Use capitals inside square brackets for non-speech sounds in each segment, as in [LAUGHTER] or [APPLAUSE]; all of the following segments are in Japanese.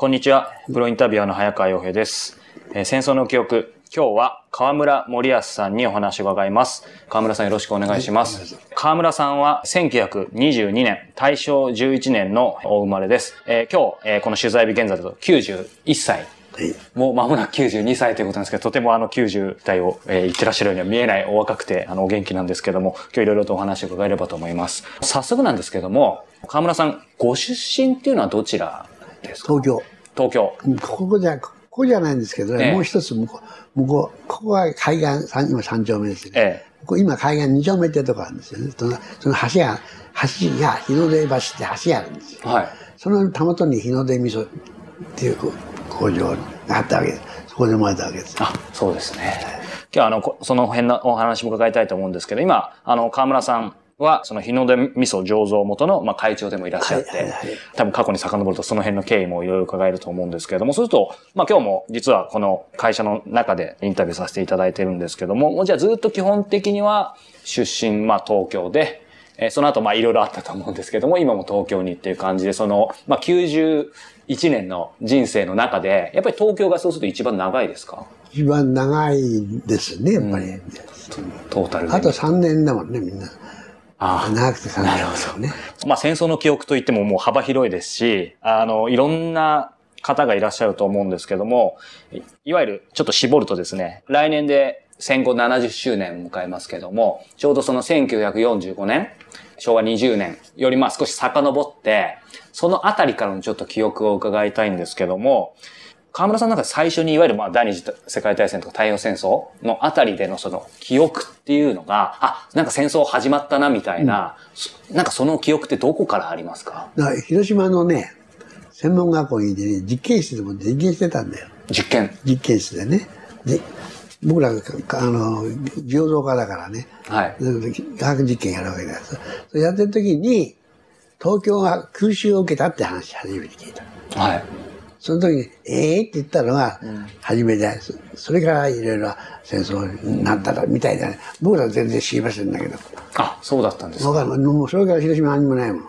こんにちは。プロインタビュアーの早川洋平です。えー戦争の記憶。今日は河村森康さんにお話を伺います。河村さんよろしくお願いします。河村さんは1922年、大正11年のお生まれです。えー今日、えーこの取材日現在だと91歳。もう間もなく92歳ということなんですけど、とてもあの90代を、えー言ってらっしゃるようには見えないお若くて、あの、お元気なんですけども、今日いろいろとお話を伺えればと思います。早速なんですけども、河村さん、ご出身っていうのはどちらですか？東京。東京。うんここじゃ、ここじゃないんですけどね、ええもう一つ向こう、向こう、ここは海岸、三今三丁目ですね。ええここ今海岸二丁目ってとこあるんですよね。そのその橋が、橋が日の出橋って橋があるんですよ。はい。そのたもとに日の出味噌っていうこ工場があったわけです。そこで生まれたわけです。あ、そうですね。今日はあの、こその辺のお話も伺いたいと思うんですけど、今、あの、河村さんは、その日の出味噌醸造元の、まあ、会長でもいらっしゃって、はいはいはい多分過去に遡るとその辺の経緯もいろいろ伺えると思うんですけれども、そうすると、まあ、今日も実はこの会社の中でインタビューさせていただいてるんですけども、もうじゃあずっと基本的には出身、まあ、東京で、えーその後、まあ、いろいろあったと思うんですけども、今も東京にっていう感じで、その、まあ、91年の人生の中で、やっぱり東京がそうすると一番長いですか？一番長いですね、やっぱり。トータルで。あと3年だもんね、みんな。ああ長くて3年ですよね。まあ戦争の記憶といってももう幅広いですし、あの、いろんな方がいらっしゃると思うんですけども、いいわゆるちょっと絞るとですね、来年で戦後70周年を迎えますけども、ちょうどその1945年、昭和20年よりまあ少し遡って、そのあたりからのちょっと記憶を伺いたいんですけども、河村さんの中で最初にいわゆるまあ第二次世界大戦とか太平洋戦争のあたりでのその記憶っていうのが、あ、なんか戦争始まったなみたいな、そなんかその記憶ってどこからありますか？だから広島のね、専門学校にね、実験室でも実験してたんだよ。実験。実験室でね。で僕らが、あの、醸造家だからね、はい。科学実験やるわけです。それやってる時に、東京が空襲を受けたって話初めて聞いた。はい。その時に、ええって言ったのが初めて。それからいろいろ戦争になったらみたいだね。僕らは全然知りませんだけど。あ、そうだったんですか。もうそれから広島は何もないもの。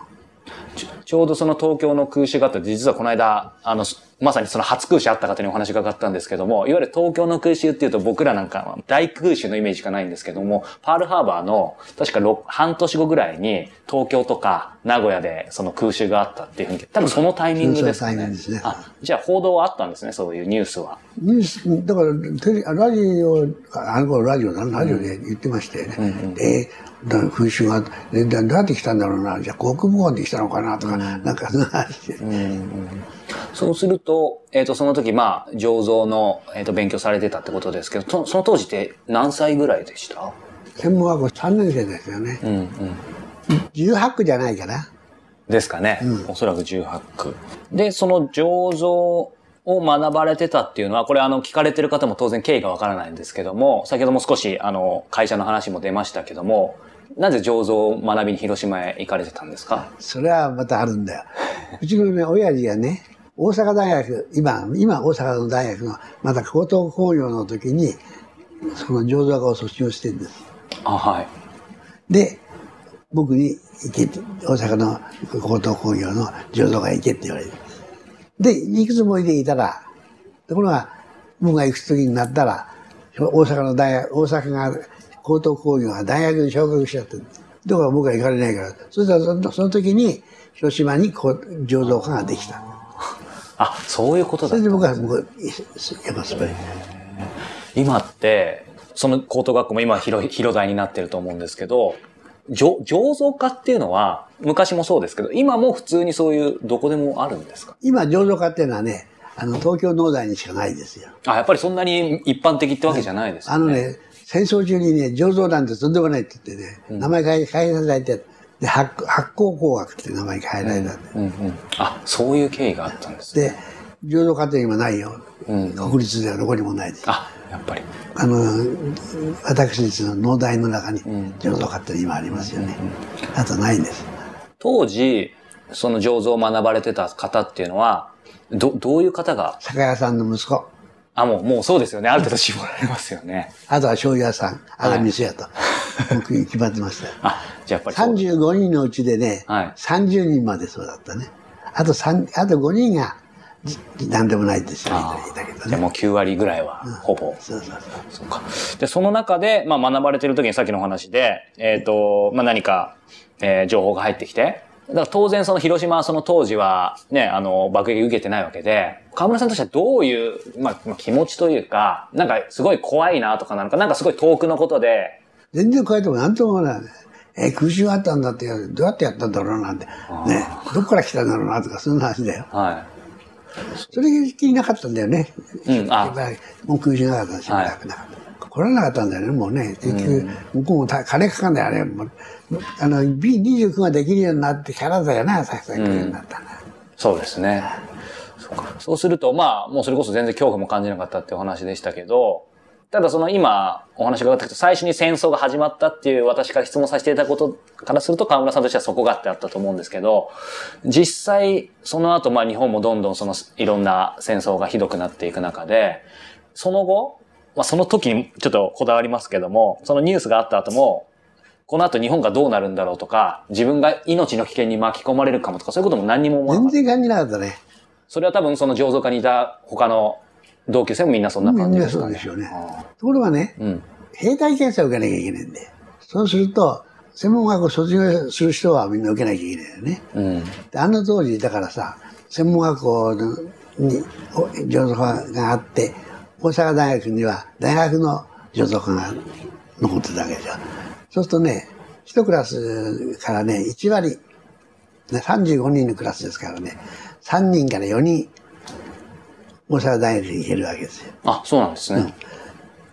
ちょちょうどその東京の空襲があって、実はこの間、あの、まさにその初空襲あった方にお話が伺ったんですけども、いわゆる東京の空襲っていうと僕らなんかは大空襲のイメージしかないんですけども、パールハーバーの確かろ半年後ぐらいに東京とか名古屋でその空襲があったっていうふうに、多分そのタイミングですかね。ですねあ、じゃあ報道はあったんですね、そういうニュースは。ニュース、だからテレ、ラジオ、あの頃ラジオだ、ラジオで言ってましてね。で、だ空襲が、どうやって来たんだろうな、じゃあ航空母艦で来たのかなとか、なんかそんな話で。そうすると、えっ、と、その時、まあ、醸造の、えっ、と、勉強されてたってことですけど、とその当時って何歳ぐらいでした？専門学校3年生ですよね。うんうん。18区じゃないかな。ですかね。おそらく18区。で、その醸造を学ばれてたっていうのは、これあの、聞かれてる方も当然経緯がわからないんですけども、先ほども少しあの、会社の話も出ましたけども、なぜ醸造を学びに広島へ行かれてたんですか？それはまたあるんだよ。うちのね、親父がね、大阪大学、今、今大阪の大学の、また高等工業の時に、その醸造科を卒業してるんです。あ、はい。で、僕に行けって、大阪の高等工業の醸造家へ行けって言われて。で、いくつもいていたら、ところが、僕が行く時になったら、大阪の大学、大阪が、高等工業が大学に昇格しちゃってる。だから僕は行かれないから。そしたらその時に、広島に醸造家ができた。あ、そういうことだそれで僕は、僕は、やっぱそれ。今って、その高等学校も今広い広大になってると思うんですけど、醸醸造家っていうのは、昔もそうですけど、今も普通にそういう、どこでもあるんですか？今、醸造家っていうのはね、あの、東京農大にしかないですよ。あ、やっぱりそんなに一般的ってわけじゃないですよあのね、戦争中にね、醸造なんてとんでもないって言ってね、名前変え、変えさせられて、で、発発酵工学って名前変えられたんで。うんうん。あ、そういう経緯があったんですね。で、醸造家って今ないよ。うん国立ではどこにもないです。あ、やっぱり。あの、私立の農大の中に醸造家って今ありますよね。あとないんです。当時、その醸造を学ばれてた方っていうのは、ど、どういう方が、酒屋さんの息子。あ、もう、もうそうですよね。ある程度絞られますよね。あとは醤油屋さん。あとは店屋と。僕決まってましたよ。あ、じゃあやっぱりそう。35人のうちでね、はい30人までそうだったね。あと三あと5人がじ何でもないって人がいたけどね。じゃあもう9割ぐらいは、ほぼ。そうそうそう。そうか。で、その中で、まあ学ばれてる時にさっきのお話で、えっ、と、まあ何か、えー情報が入ってきて、だから当然その広島はその当時はね、あの、爆撃受けてないわけで、河村さんとしてはどういう、まあ、まあ気持ちというか、なんかすごい怖いなとかなのか、なんかすごい遠くのことで、全然こうやっても何とも思わないね。えー空襲があったんだって、どうやってやったんだろうなんて。ね。どこから来たんだろうなとか、そんな話だよ。はそれが気になかったんだよね。い。うん、あ、もう空襲がなかったし、はいなくなかった。来られなかったんだよね、もうね。結局、向こうもた金かかんだよね。もうあの、B29 ができるようになってからだよな、さっき来るようになったんだ。そうですね。そうすると、まあ、もうそれこそ全然恐怖も感じなかったっていうお話でしたけど、ただその今お話が伺ったけど、最初に戦争が始まったっていう私から質問させていただくことからすると河村さんとしてはそこがってあったと思うんですけど、実際その後まあ日本もどんどんそのいろんな戦争がひどくなっていく中で、その後、まあその時にちょっとこだわりますけども、そのニュースがあった後も、この後日本がどうなるんだろうとか、自分が命の危険に巻き込まれるかもとか、そういうことも何にも思わなかった。全然感じなかったね。それは多分その醸造家にいた他の同級生もみんなそんな感じですかね。みんなそうでしょうねあところがね、ーうん。兵隊検査を受けなきゃいけないんで。そうすると、専門学校卒業する人はみんな受けなきゃいけないよね。うん。であの当時、だからさ、専門学校にお醸造科があって、大阪大学には大学の醸造科が残ってたわけでしょ。そうするとね、一クラスからね、1割、ね35人のクラスですからね、3人から4人、大阪大学に行けるわけですよ。あ、そうなんですね。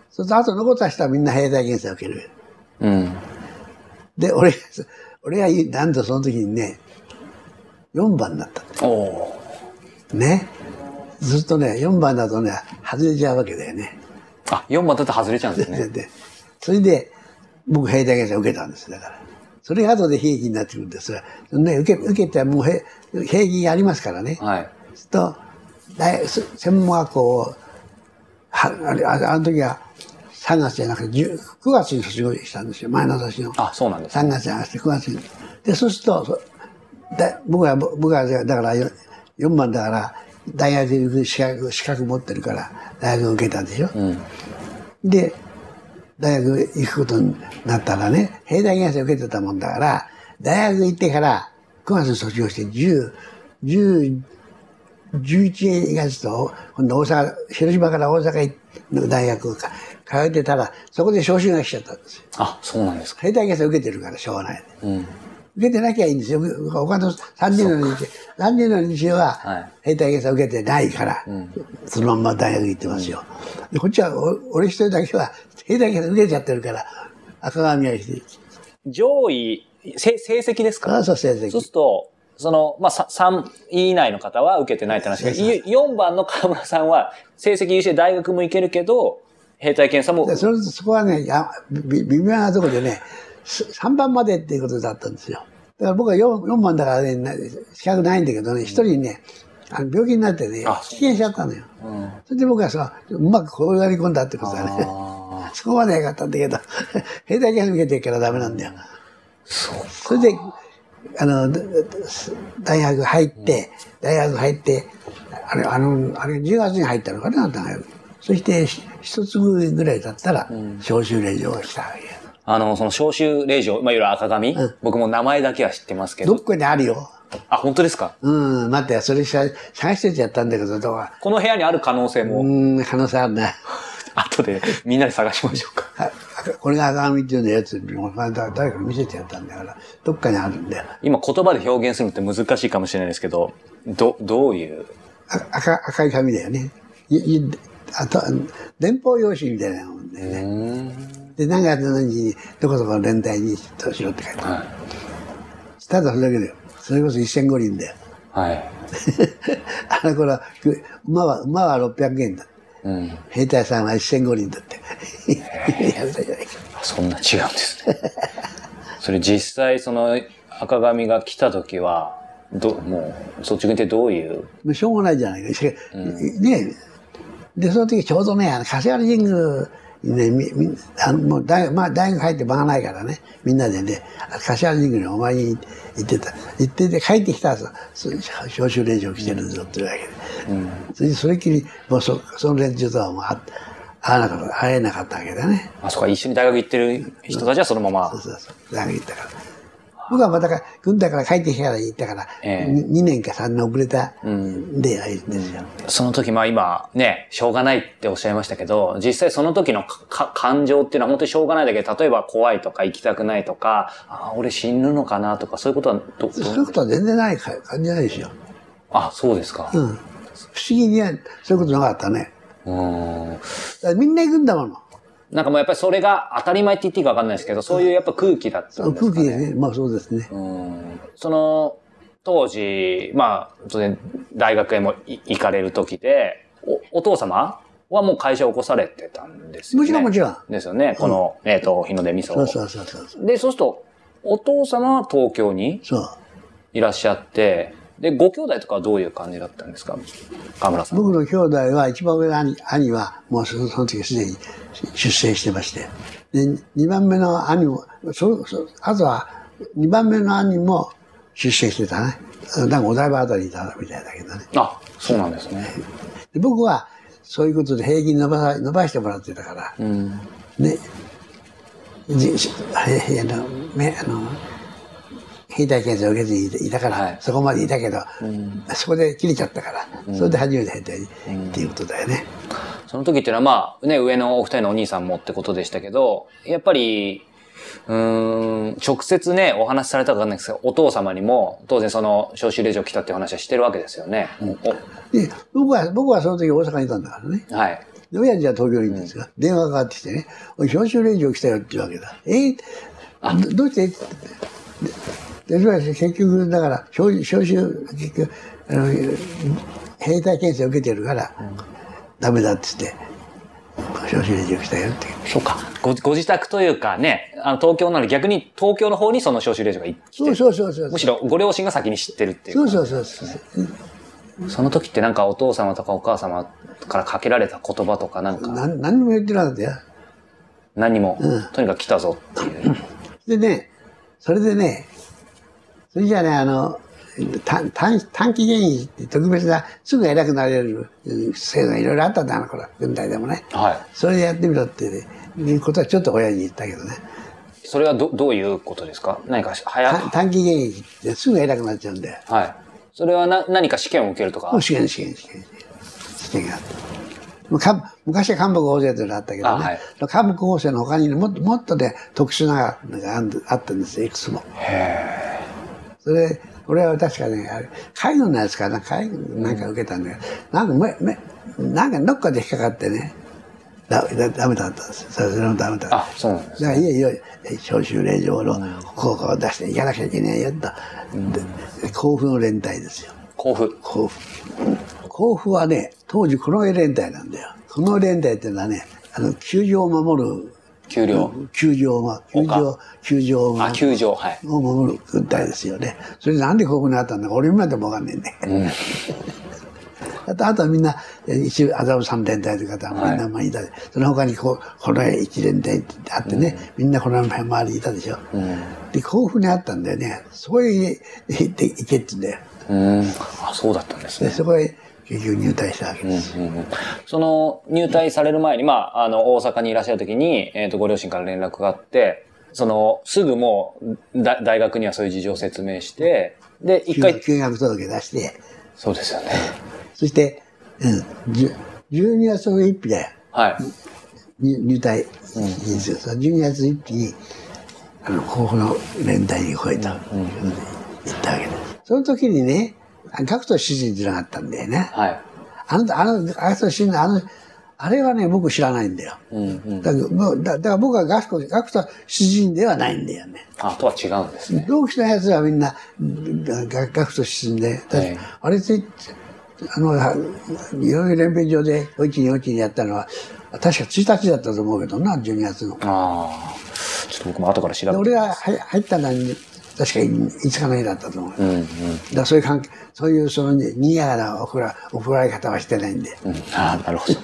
そうすると、あと残った人はみんな兵隊検査を受ける。うん。で、俺が、俺がいなんとその時にね、4番になったおおね。ずっとね、4番だとね、外れちゃうわけだよね。ー。あ、4番だと外れちゃうんですね。で、それで、僕兵隊検査を受けたんです、だから。それが後で兵役になってくるんですが、ね、受け、受けてもう兵、兵役がありますからね。はい。と、大専門学校を、はあれ、ああの時は3月じゃなくて10 9月に卒業したんですよ、前の年の。あ、そうなんです。3月じゃなくて9月に。で、そうすると、そだ僕は、僕は、だからよ4番だから、大学に行く資格、資格持ってるから、大学を受けたんでしょ。うん。で、大学行くことになったらね、兵隊検査受けてたもんだから、大学行ってから9月に卒業して10、10、11月と、今度大阪、広島から大阪の大学をか通ってたら、そこで招集が来ちゃったんですよ。あ、そうなんですか。兵隊検査受けてるからしょうがない。うん。受けてなきゃいいんですよ。他の3人の日、3人の日ははい兵隊検査受けてないから、そのまんま大学行ってますよ。でこっちは、お俺一人だけは兵隊検査受けちゃってるから、赤髪がして、上位、せ成績ですか？あそう成績そうすると、その、まあ、さ3位以内の方は受けてないって話で、そうそう4番の河村さんは、成績優秀で大学も行けるけど、兵隊検査もで、それそこはね、やび微妙なところでね、3番までっていうことだったんですよ。だから僕は 4, 4番だからね、な資格ないんだけどね、一人ね、あの病気になってねあ、棄権しちゃったのよ。うん。それで僕はさ、うまくこうやり込んだってことだね。あ [LAUGHS] そこまではよかったんだけど、兵隊検査受けてるからダメなんだよ。そう。それで、あの、だ大学入って、大学入って、あれ、あの、あれ10月に入ったのかな、大学。そして、ひ一粒ぐらい経ったら、招集令状が来たわけよ。あの、その招集令状、まあ、いわゆる赤紙、僕も名前だけは知ってますけど。どっかにあるよ。あ、本当ですか？うん、待って、それさ探しててやったんだけど、どう？か。この部屋にある可能性も、うん、可能性あるね。[LAUGHS] 後でみんなで探しましょうか。あこれが赤紙っていうのやつ、誰かに見せてやったんだから、どっかにあるんだよ。今言葉で表現するのって難しいかもしれないですけど、ど、どういう？あ赤赤い紙だよね。いいあと、電報用紙みたいなもんだよね。で、何月何日に、どこそこの連隊にどうしろって書いてある。はただそれだけだよ。それこそ一千五輪だよ。い。はい。[LAUGHS] あの頃は、馬は、馬は600円だ。うん。兵隊さんは一千五輪だって。そんな違うんですね。それ実際その赤紙が来た時は、ど、もう、率直に言ってどういう、もうしょうがないじゃないか。しかねで、その時ちょうどね、あの、柏原神宮ね、み、み、あの、もう大学、まあ大学入って間がないからね、みんなでね、柏神宮にお前に行ってた。行ってて帰ってきたらさ、招集令状来てるぞっていうわけで。それでそれっきり、もうそ、その連中とはもうあ会わなかった、会えなかったわけだね。あ、そこは一緒に大学行ってる人たちはそのままそう。そうそう。大学行ったから。僕はまたか軍隊から帰ってきてから行ったから、ええ2年か3年遅れたんで、あれですよ。その時、まあ今、ね、しょうがないっておっしゃいましたけど、実際その時の感情っていうのは本当にしょうがないだけど、例えば怖いとか行きたくないとか、あ俺死ぬのかなとか、そういうことはど、どそういうことは全然ないか感じないですよ。あ、そうですか。うん。不思議にはそういうことなかったね。うん。みんな行くんだもの。なんかもうやっぱりそれが当たり前って言っていいか分かんないですけど、そういうやっぱ空気だったんですかね。空気ね。まあそうですね。うんその、当時、まあ、当然、大学へもい行かれる時で、お、お父様はもう会社を起こされてたんですよね。もちろんもちろん。ですよね。この、えっ、と、日の出味噌を。そうそうそうそう。で、そうすると、お父様は東京に。いらっしゃって、で、ご兄弟とかはどういう感じだったんですか？河村さん。僕の兄弟は、一番上の兄兄は、もうそその時すでに出生してまして。で、二番目の兄も、そそあとは、二番目の兄も出生してたね。なんかお台場あたりにいたみたいだけどね。あ、そうなんですね。で僕は、そういうことで平均伸ばさ伸ばしてもらってたから、うん。ね、じあの、めあの、兵隊検査を受けずにいたから、はいそこまでいたけど、そこで切れちゃったから、それで初めて兵隊に、っていうことだよね。その時っていうのはまあ、ね、上のお二人のお兄さんもってことでしたけど、やっぱり、うーん、直接ね、お話しされたかわかんないですけど、お父様にも、当然その、招集令状来たっていう話はしてるわけですよね。で、僕は、僕はその時大阪にいたんだからね。おはい。で、親父は東京にいるんですが、電話がかかってきてね、おい、招集令状来たよって言うわけだ。えーどどうしてって？で、それは結局、だから、招招集、結局、あの、兵隊検査受けてるから、ダメだって言って、招集令状来たよって。そうか。ご、ご自宅というかね、あの、東京なので逆に東京の方にその招集令状が来てそうそうそうそう。むしろご両親が先に知ってるっていう。そうそうそうそう。その時ってなんかお父様とかお母様からかけられた言葉とかなんかなん何にも言ってなかったよ。何にも、とにかく来たぞっていう。でね、それでね、それじゃあね、あの、短短短期現役って特別な、すぐ偉くなれるうん制度がいろいろあったんだ、あの頃、軍隊でもね。はい。それでやってみろって、ね、いうことはちょっと親に言ったけどね。それはど、どういうことですか？何か早く。短短期現役ってすぐ偉くなっちゃうんだよ。はい。それはな、何か試験を受けるとか？試験、試験、試験。試験があった。昔は幹部法制というのがあったけどね。あはい幹部法制の他にねもっともっとね、特殊なのがあったんですよ、いくつも。それ、俺は確かね、あれ介護のやつかな、介護なんか受けたんだけど、なんかめ、め、なんかどっかで引っかかってね、だ、だ、ダメだったんですよ。それもダメだった。あ、そうなんですだから、いよいよ、招集令状の効果を出していかなきゃいけないよと。で甲府の連隊ですよ。甲府。甲府。甲府はね、当時この連隊なんだよ。この連隊っていうのはね、あの、球場を守る、給料。球場を、球場、球場をあ、球場。はい。を守る軍隊ですよね。それでなんでここにあったんだか俺今でもわかんねえんだよ。[LAUGHS] あと、あとはみんな、え一応、麻布三連隊という方はみんなまあいたで、その他にこう、この一連隊ってあってね、みんなこの辺周りにいたでしょ。で、甲府にあったんだよね。そこへ行って行けって言うんだよ。うん。あ、そうだったんですで、ね。そこへ結局入隊したわけです。その入隊される前に、まあ、あの、大阪にいらっしゃる時に、えっ、と、ご両親から連絡があって、その、すぐもう、だ大学にはそういう事情を説明して、で、一回、休学届出して、そうですよね。そして、うん、じゅ12月の1日だよ。はい。入入隊ですよ。その12月1日に、あの、甲府の連隊に来いと、行ったわけです。その時にね、学徒主人っていうのがあったんだよね。はい。あの、あの、学徒主人のあの、あれはね、僕知らないんだよ。うんうん。だだだから僕は学徒、学徒主人ではないんだよね。あ、とは違うんですね。同期のやつはみんな、が学徒出身で、はいあれって、あの、はいろいろ連兵場で、おいちにおいちにやったのは、確か1日だったと思うけどな、12月の。でああ。ちょっと僕も後から調べて。俺が入入ったのに、確か5日の日だったと思う。うんうん。だそういう関係、そういうそのに、にやがなおふら、おふらい方はしてないんで。うん、ああ、なるほど。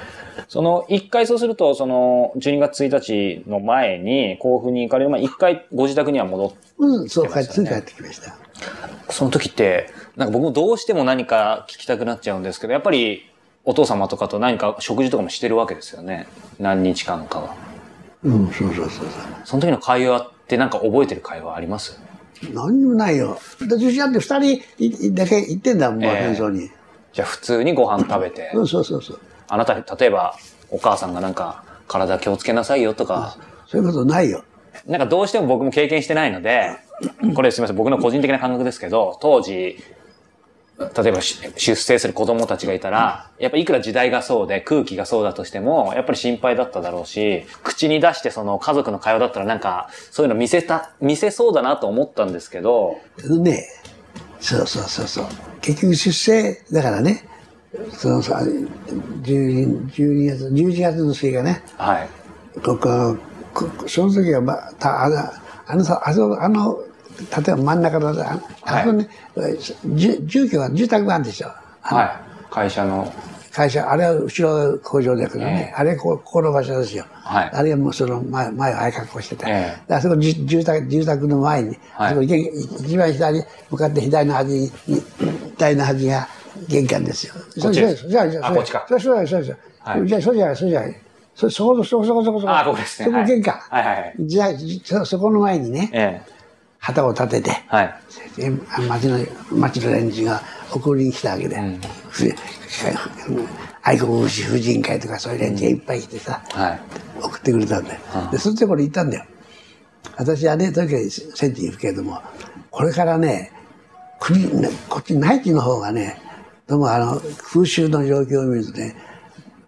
[LAUGHS] その、一回そうすると、その、12月1日の前に、甲府に行かれる前、一回ご自宅には戻っうん、そう、帰ってきました。その時って、なんか僕もどうしても何か聞きたくなっちゃうんですけど、やっぱりお父様とかと何か食事とかもしてるわけですよね。何日間かは。うん、そうそうそうそう。その時の会話ってなんか覚えてる会話あります？何にもないよ。だって、だって二人いだけ行ってんだもん、もうえ争に。じゃあ普通にご飯食べてそ、うそうそうそう。あなた、例えばお母さんがなんか体気をつけなさいよとか、そういうことないよ。なんかどうしても僕も経験してないので、これすみません、僕の個人的な感覚ですけど、当時、例えばし出生する子供たちがいたら、やっぱいくら時代がそうで空気がそうだとしても、やっぱり心配だっただろうし、口に出してその家族の会話だったらなんか、そういうの見せた、見せそうだなと思ったんですけど、ねそうそうそうそう。結局出生だからね、そのさ、12, 12月、11月の末がね、はい。ここ、こその時は、まあ、たあの、あのさ、あの、あの、例えば真ん中の、ああそこね、住住居が住宅があるんですよ。はい。会社の、会社、あれは後ろ工場だけどね、あれこここの場所ですよ。はいあれはもうその前、前をああいう格好してた。ええであそこじ住宅、住宅の前に、はいあそこ玄一番左、向かって左の端に、左の端が玄関ですよ。こっちですそうじゃあ、じゃあ、あこっちかそうそうそうそうそう。はいじゃあ、そうじゃない、そうじゃない。そ、そこ、そこ、そこ、そこ、そこ。あここですねそこ玄関。はいはいはいじゃあ、じそそこの前にね、ええ。旗を立てて、はい。で町の、町の連中が送りに来たわけで、ふ愛国婦人会とかそういう連中がいっぱい来てさ、はい。送ってくれたんだよ。で、そのところ行ったんだよ。私はね、時々戦地に行くけれども、これからね、国、ねこっち内地の方がね、どうもあの、空襲の状況を見るとね、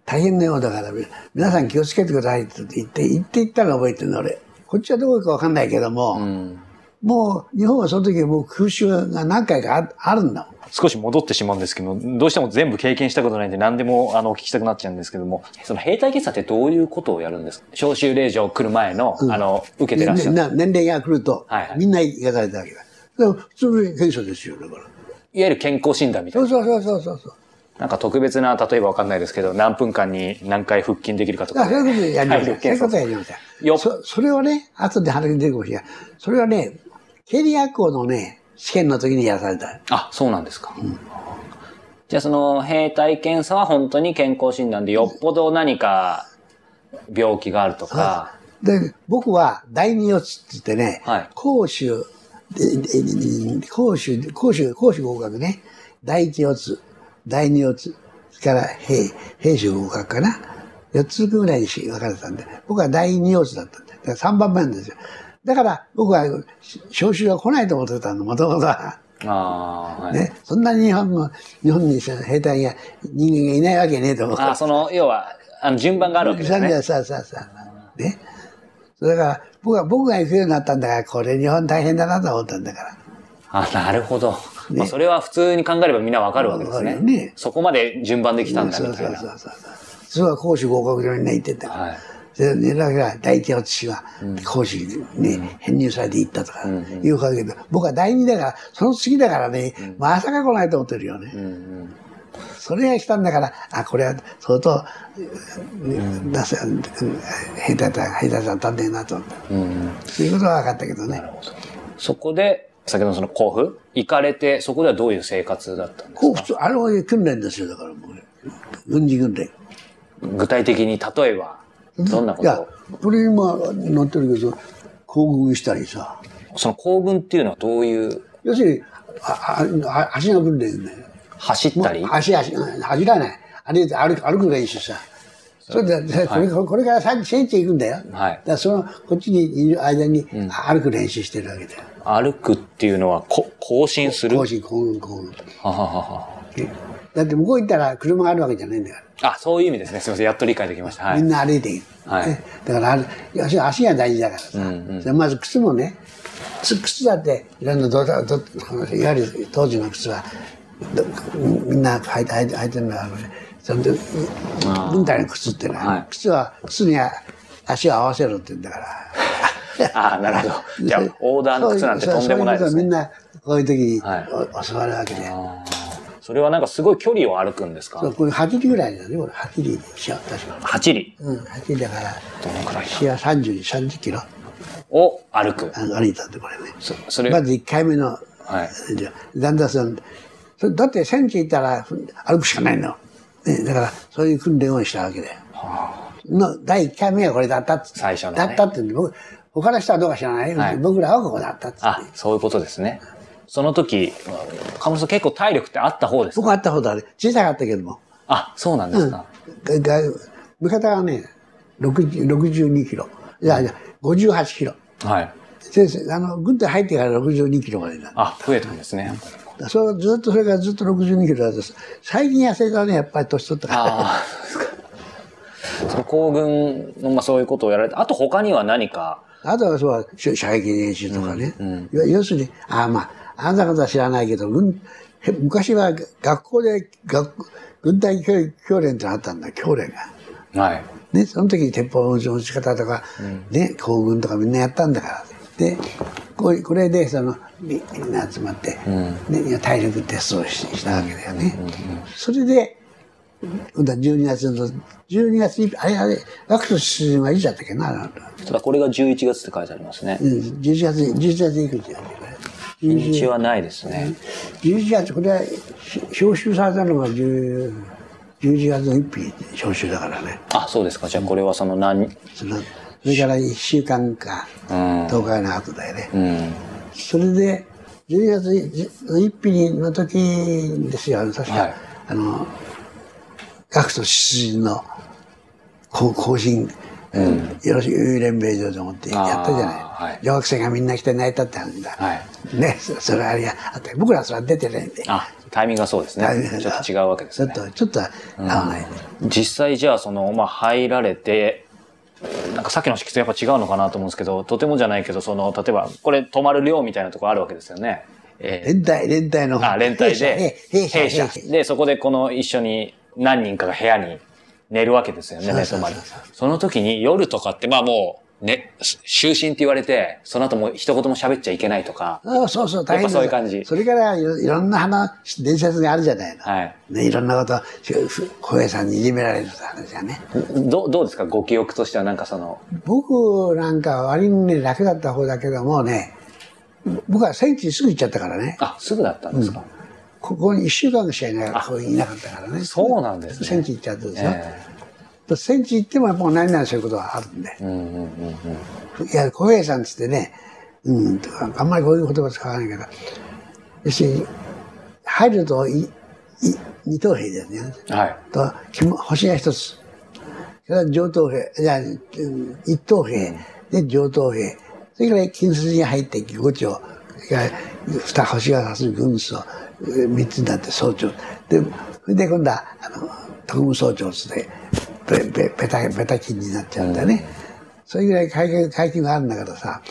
大変なようだから、皆さん気をつけてくださいって言って、言って言ったの覚えてるの、俺。こっちはどこ行くかわかんないけども、うん。もう日本はその時もう空襲が何回かああるんだもん。少し戻ってしまうんですけど、どうしても全部経験したことないんで何でもあのお聞きしたくなっちゃうんですけども、その兵隊検査ってどういうことをやるんですか？招集令状来る前の、あの、受けてらっしゃる。ね年齢が来ると、はいはいみんな行かされたわけだ。でも普通の検査ですよ、だから。いわゆる健康診断みたいな。そうそうそうそうそう。なんか特別な、例えばわかんないですけど、何分間に何回腹筋できるかとか、あそういうことやりました。そういうことやりました。よっそそれをね、後で話に出るかもしれない。それはね、経理学校のね、試験の時にやらされた。あ、そうなんですか。じゃあその兵隊検査は本当に健康診断でよっぽど何か病気があるとか、で、僕は第二四つって言ってね、はい講習、でで講習、講習、講習合格ね。第一四つ、第二四つ、それから兵、兵士合格かな。四つぐらいに分かれたんで、僕は第二四つだったんで、だから三番目なんですよ。だから僕は招集が来ないと思ってたの、もともとは。ああ、はい。ね、そんなに日本の、日本に兵隊が、人間がいないわけねえと思って。あその、要は、あの、順番があるわけですね。さあさあさあ。ね。それから、僕は、僕が行くようになったんだから、これ日本大変だなと思ったんだから。あ、なるほど。まあ、それは普通に考えればみんなわかるわけですね。ねそこまで順番できたんだそうみたいな。そうそうそう。それは講師合格所にね、行ってたから。はい。で、ね、だから、第一落ちは、講師にね、編入されて行ったとか、いうわけで、僕は第二だから、その次だからね、まさか来ないと思ってるよね。それが来たんだから、あ、これは相当、出せ、兵隊さん、兵隊さん足んねえなと思った。うんうん。そういうことは分かったけどね。そこで、先ほどのその甲府？行かれて、そこではどういう生活だったんですか？こう普通、あれは訓練ですよ、だからもうね。軍事訓練。具体的に例えば、どんないこやとを、これ今乗ってるけど、行軍したりさ。その行軍っていうのはどういう、要するに、あああ足の訓練ね。走ったり？足、足、走らない。歩いて歩く歩く練習さ。それで、でこれこれから戦戦地行くんだよ。はいだからその、こっちにいる間に歩く練習してるわけだよ。歩くっていうのは、こ行進する？行進、行軍、行軍。ははははだって向こう行ったら車があるわけじゃないんだから。あ、そういう意味ですね。すみません。やっと理解できました。はい。みんな歩いている。はいねだから足足が大事だからさ。それまず靴もね、靴靴だっていろんなどどどいわゆる当時の靴はどみんな履いて履いて履いてるんだからね。その軍隊の靴ってね、はい靴は靴に足を合わせろって言うんだから。[LAUGHS] あなるほど。じゃあ、オーダーの靴なんてとんでもないですね。そううそううみんなこういう時にはいお教わるわけで。それはなんかすごい距離を歩くんですか？そうこれ8里ぐらいだね、これ8里でしよう、確か。?8 里。うん、8里だから、どのくらい市は30、30キロを歩く。あの歩いたんで、これね。そそれ、まず1回目の、はい。じゃだんだんその、それだって戦地行ったらふ歩くしかないの。ね、だから、そういう訓練をしたわけだよ。の第1回目はこれだったっつって最初のねだったって言うんで僕、他の人はどうか知らない、はい僕らはここだったっつって。あ、そういうことですね。その時、カモさん結構体力ってあった方ですか？僕はあった方だね。小さかったけども。あ、そうなんですか。がが味方がね、60 62キロ。いやいや、58キロ。はい。先生、あの、軍隊入ってから62キロまでになった。あ、増えたんですね。そうずっとそれからずっと62キロだったです。最近痩せたね、やっぱり年取ったから。ああ、そうですか。その行軍の、まあそういうことをやられて、あと他には何か、あとはそう、射射撃練習とかね。要要するに、ああまあ、あんなことは知らないけど、昔は学校で学軍隊教育教練ってのあったんだ、教練が。はい。ね、その時に鉄砲の撃ち方とか、ね、行軍とかみんなやったんだから。で、これこれで、その、みみんな集まって、ね、体力テストをししたわけだよね。それで、今度は12月の、12月に、あれあれ、ワクチン出陣はいつだったっけな、ただこれが11月って書いてありますね。うん11月、11月いくつやねこれ。日にちはないですね。11月、これはし招集されたのが10 11月の1日招集だからね。あ、そうですか。じゃあこれはその何、そのそれから1週間か、うん10日の後だよね。うん。それで、12月1日の時ですよ、確か、はいあの、学徒出陣の行行進、よろしく連盟場と思ってやったじゃない。女学生がみんな来て泣いたって話だ。はいね、そそれあれがあって、僕らはそれは出てないんで。あ、タイミングがそうですねちょっと違うわけですね。ちょっと、ちょっと合わないね。実際じゃあその、まあ入られて、なんかさっきの式とやっぱ違うのかなと思うんですけど、とてもじゃないけど、その、例えば、これ泊まる寮みたいなところあるわけですよね。えー連隊、連隊の。あ、連隊で、弊社。で、そこでこの一緒に何人かが部屋に寝るわけですよね、そうそうそう寝泊まり。その時に夜とかって、まあもう、ね、就寝って言われて、その後も一言も喋っちゃいけないとか、あそうそう、大変そういう感じそれからいろいろんな話、伝説があるじゃないの。はい。ね、いろんなこと、ふ小平さんにいじめられるって話がね。どうどうですか？ご記憶としてはなんかその、僕なんか割にね、楽だった方だけどもね、僕は戦地にすぐ行っちゃったからね。あ、すぐだったんですか、ここに一週間しかいなここにいなかったからね。そうなんですね戦地行っちゃったでしょ。え戦地行ってもやっぱ何々そういうことはあるんで。えうんうんうんうん。いや、小平さんっつってね、うん、とかあんまりこういう言葉使わないけど、要するに、入るとい、い、二等兵ですね。はい。と、肝星が一つ。それから上等兵、じゃ一等兵、で上等兵。それから金筋に入って五丁。それから二星が差す軍曹。え三つになって総長。で、それで今度は、あの、特務総長つって、ペペペタ、ペタ金になっちゃうんだね。それぐらい階級、階級があるんだけどさ、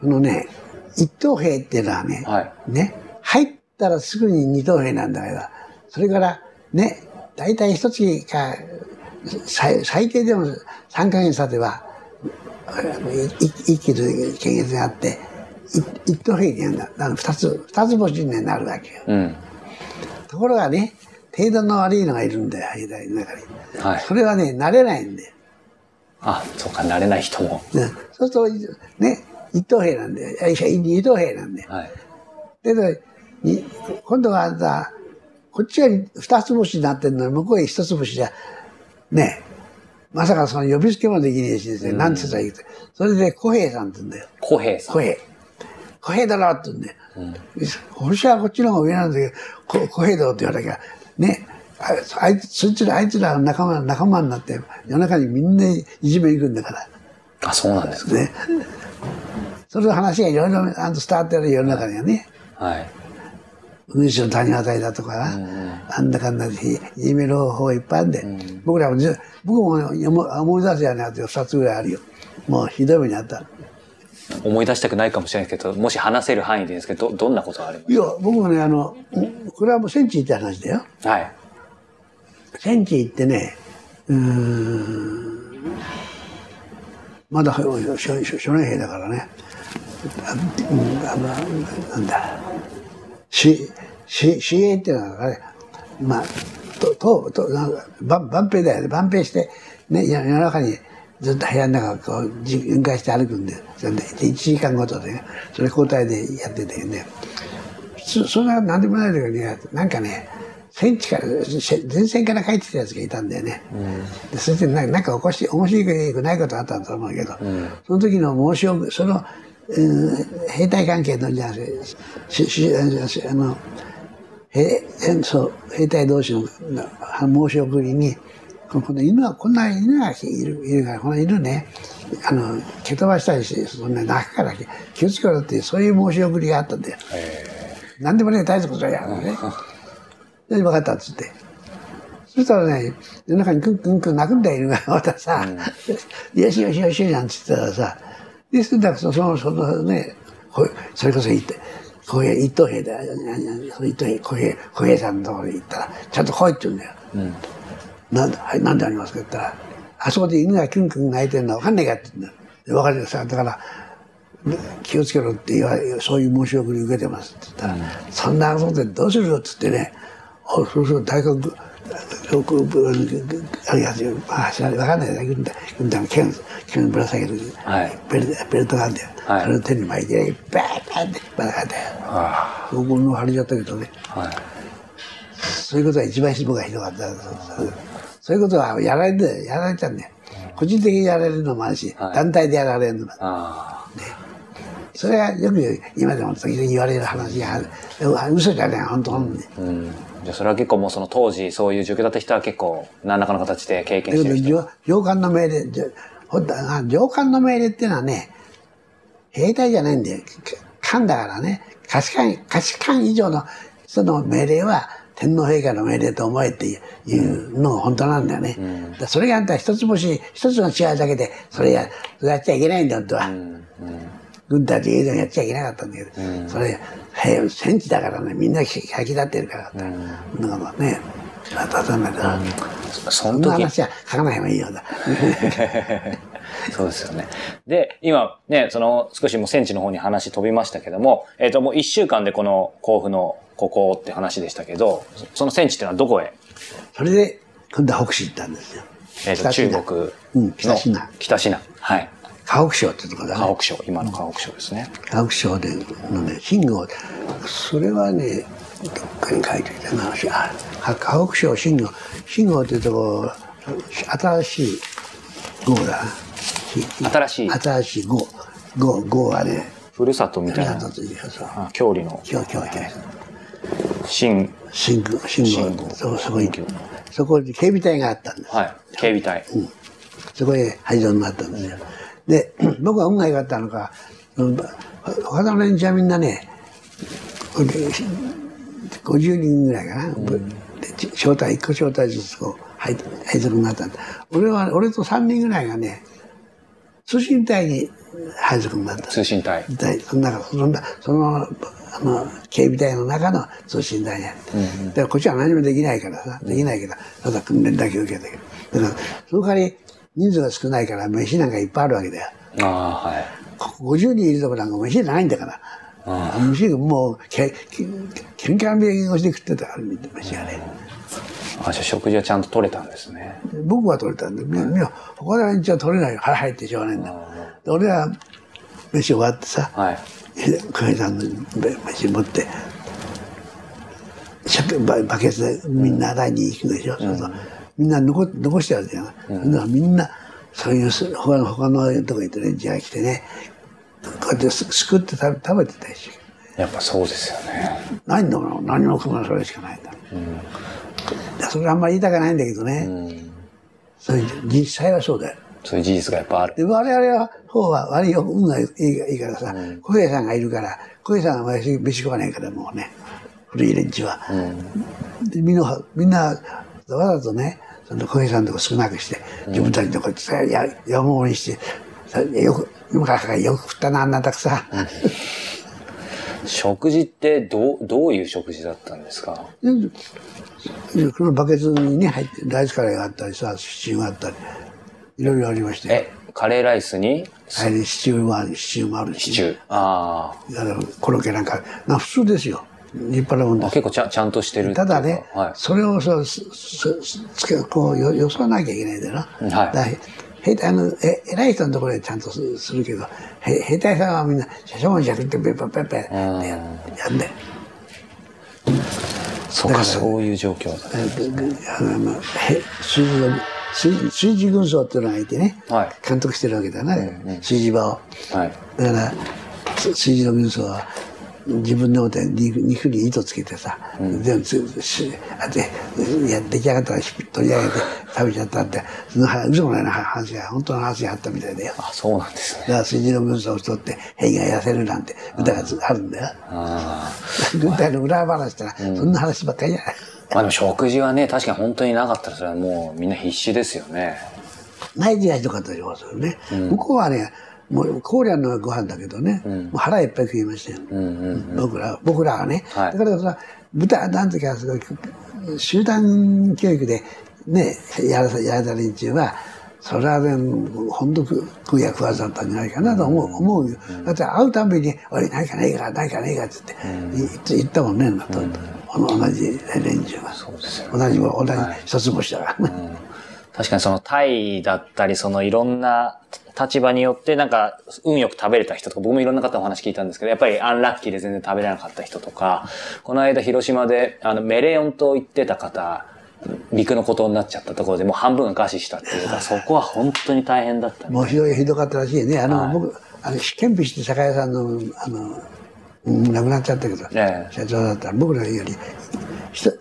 このね、一等兵っていうのはね、はいね、入ったらすぐに二等兵なんだけど、それからね、大体一月か、最最低でも3ヶ月経てば、一気の検閲があって、い一等兵になる二つ、二つ星になるわけよ。うん。ところがね、程度の悪いのがいるんだよ、間の中に。はい。それはね、慣れないんだよ。あ、そうか、慣れない人も。ねそうすると、ね、一等兵なんだよ。いや二等兵なんだよ。はい。で、に今度はあんた、こっちが二つ星になってんのに、向こうへ一つ星じゃ、ね、まさかその呼び捨てもできねえしですね、なんつったら言うて。それで小平さんって言うんだよ。小平さん。小平。小平だろって言うんだよ。星はこっちの方が上なんだけど、こ小平だろって言わなきゃ、ね、ああいつ、そいつら、あいつら仲間、仲間になって、夜中にみんないじめに行くんだから。あ、そうなんですか。ね。それの話がいろいろあの伝わってる世の中にはね。はい。軍師の谷渡りだとかな、なんだかんだでいじめる方法いっぱいあるんで、僕らもず僕も思思い出すやなって2つぐらいあるよ。もうひどい目にあった。思い出したくないかもしれないですけど、もし話せる範囲でですけど、どどんなことがありまいや、僕もね、あの、これはもう戦地行って話だよ。すはい。戦地行ってね、うーん、まだ初年兵だからね、あのなんだ、し、し、市営っていうのはね、まあ、と、と、と、なんか万万平だよね。万平して、ね、夜夜中にずっと部屋の中をこう、じ巡回して歩くんで、それで1時間ごとでね、それ交代でやっててね。そそんななんでもない時にね、なんかね、戦地から、し前線から帰ってきたやつがいたんだよね。でそしてなんかなんか起こし、面白くないことあったと思うけど、その時の申し送り、その、うん兵隊関係のじゃなくて、ししあの、兵そう兵隊同士の申し送りに、この犬は、こんな犬がいるいるから、この犬ね、あの、蹴飛ばしたりして、そんな泣くから気をつけろっていう、そういう申し送りがあったんだよ。何でもね、大したことやるのね。[LAUGHS] で、分かったっつって。そしたらね、夜中にクンクンクン泣くんだよ、犬が。またさ、[LAUGHS] よしよしよしなんつってたらさ、で、そだその、そのね、ほそれこそ言って、小平、一等兵だ、一等兵、小平、小平さんのところに行ったら、ちゃんと来いって言うんだよ。なんで、はい、なんでありますかって言ったら、あそこで犬がキュンキュン泣いてるのは分かんないかって言うんだよ。で分かるよさ、だから、気をつけろって言われ、そういう申し送り受けてますって言ったら、そんなことでどうするよって言ってね、おそうそう、大学、あれやつよ、まあ、知らない、わかんないけど、軍隊、軍隊の剣、剣ぶら下げる、はいベルト、ベルトがあるんだよ。はいそれを手に巻いて、バーンってばらかって、あここの腫れちゃったけどね、あはい。そういうことが一番僕がひどかった。そういうことはやられて、やられちゃうんだよ。個人的にやられるのもあるし、はい団体でやられるのもある。あそれはよく今でも時々言われる話がある。嘘じゃねえ、本当に。あ。うん。じゃあそれは結構もうその当時そういう状況だった人は結構何らかの形で経験してる人。上上官の命令、上官の命令っていうのはね、兵隊じゃないんだよ。官だからね、価値観、価値観以上のその命令は天皇陛下の命令と思えっていうのが本当なんだよね。だからそれがあんた一つ星、一つの違いだけで、それや、それやっちゃいけないんだよ、本当は。軍隊で家でもやっちゃいけなかったんだけど、それ、へ戦地だからね、みんな先立ってるからだった。だからね、立たないから。そそんな話は書かない方がいいようだ。[LAUGHS] そうですよね。で、今ね、その少しもう戦地の方に話飛びましたけども、えっ、ともう一週間でこの甲府のここって話でしたけど、そその戦地っていうのはどこへ？それで、今度は北市行ったんですよ。えっ、と中濃国うん、北信濃の北信濃。はい。河北省ってとこだね。河北省、今の河北省ですね。河北省でのね、信号、それはね、どっかに書いていたな。あ河北省信号、信号っていうとこ、新しい号だな。新しい新しい号。号、号はね、ふるさとみたいなあ。とというか郷里の今日、今日、新、信号、信号信号。そうそこに、そこに警備隊があったんです。はい。警備隊。そこへ配属になったんですよ。で、[CLEARS THROAT] 僕は運が良かったのか、うん他の連中はみんなね、50人ぐらいかな、で招待、一個招待ずつこう配配属になったんだ。俺は、俺と3人ぐらいがね、通信隊に配属になった。通信隊。隊その中そのそのあの警備隊の中の通信隊にあって、だからこっちは何もできないからさ。できないけどただ訓練だけ受けたけどだからその代わり人数が少ないから飯なんかいっぱいあるわけだよ。ああ、はい。ここ50人いるとこなんか飯ないんだから。飯がもうけけ喧嘩の弁護して食ってたから飯がね。あ、じゃあ食事はちゃんと取れたんですね。僕は取れたんでみみんな他の連中は取れないよ腹入ってしょうがないんだ。で俺は飯終わってさ、はい。小平さんの飯持って、ババケツでみんな洗いに行くでしょ？そうそうみんな残残してあるじゃん。だからみんな、そういうす他の、他のとこ行って連中が来てね、こうやってすすくって食べ食べてたし。やっぱそうですよね。何のもの何も食うのはそれしかないんだ。でそれあんまり言いたくないんだけどね。そういう実際はそうだよ。そういう事実がやっぱある。で、我々は、方は悪いよ、運がいいからさ、小平さんがいるから、小平さんは飯飯食わないから、もうね、古い連中は。でみんな、みんな、わざとね、その小平さんのとこ少なくして、自分たちのとこさ、や、山盛りにして、さよく、今からよく食ったな、あんなたくさん。[LAUGHS] 食事ってどう、どういう食事だったんですか？でこのバケツにね、入って、ライスカレーがあったりさ、シチューがあったり、いろいろありまして。え、カレーライスにあれシチューもある、シチューもあるし、シチュー。ああのコロッケなんか、な普通ですよ。立派なもんです。あ結構ちゃちゃんとしてるってただね、はそれをそうすすけこうよよそわなきゃいけないんだよな。はいだからへあのえ偉い人のところでちゃんとすするけど、へ兵隊さんはみんな、しゃしゃもんじゃくってペッペッペッペッってややんで。い。そうか、そういう状況だ。あのあのへ水事の水水事軍曹っていうのがいてね、はい監督してるわけだな、水事場を。はい。だから、す水事の軍曹は、自分の手肉肉に糸つけてさ、全部つしあってや出来上がったらひ取り上げて食べちゃったって、その話嘘もないな話が、本当の話があったみたいだよ。あ、そうなんですね。だから水事の軍曹を取って兵が痩せるなんて歌があるんだよ。あ軍隊の裏話したら、そんな話ばっかりじゃない。あ。まあでも食事はね、確かに本当になかったらそれはもうみんな必死ですよね。ナイジェリアひどかったりますよね。向こうはね、もう、コーリアンのご飯だけどね、もう腹いっぱい食いましたよ。僕ら、僕らはね。はいだからさ、豚、なんていうか、すごい集団教育で、ね、やらさ、やられた連中は、それはね、本当食うや食わずだったんじゃないかなと思う、思うよ。だって会うたんびに、俺、何かねえか、何かねえかって言って、言ったもんね、と同じ連中が。そうですよ同じ、同じ一つ星だから。確かにそのタイだったり、そのいろんな立場によってなんか運よく食べれた人とか、僕もいろんな方のお話聞いたんですけど、やっぱりアンラッキーで全然食べれなかった人とか、この間広島であのメレオンと言ってた方、陸のことになっちゃったところでもう半分が餓死したっていうか、そこは本当に大変だった。もうひどい、ひどかったらしいね。あの、僕、あの、憲兵して酒屋さんの、あの、うん亡くなっちゃったけど、ええ社長だったら僕らより、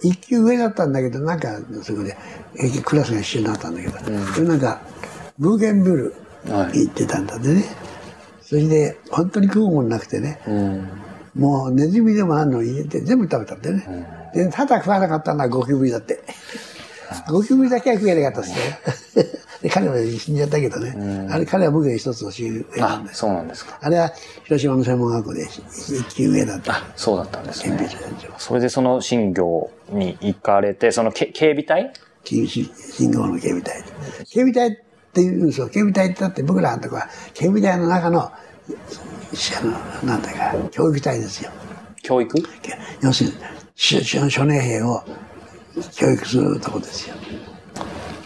一級上だったんだけど、なんか、そこで、えクラスが一緒になったんだけど、それなんか、ブーゲンブルはい行ってたんだってね。それで、本当に食うもんなくてね、うん。もうネズミでもあんの入れて全部食べたんだよね。で、ただ食わなかったのはゴキブリだって。ゴキブリだけは食えなかったっすよ。で彼は死んじゃったけどね。あれ、彼は僕より一つ年上なんあで、す。そうなんですか。あれは広島の専門学校で一級上だった。そうだったんですね。それでその新業に行かれて、そのけ警備隊？新信号の警備隊。警備隊っていうんですよ。警備隊ってだって僕らのとこは警備隊の中の、しあの、なんだか、教育隊ですよ。教育？要するに、しし諸年兵を教育するとこですよ。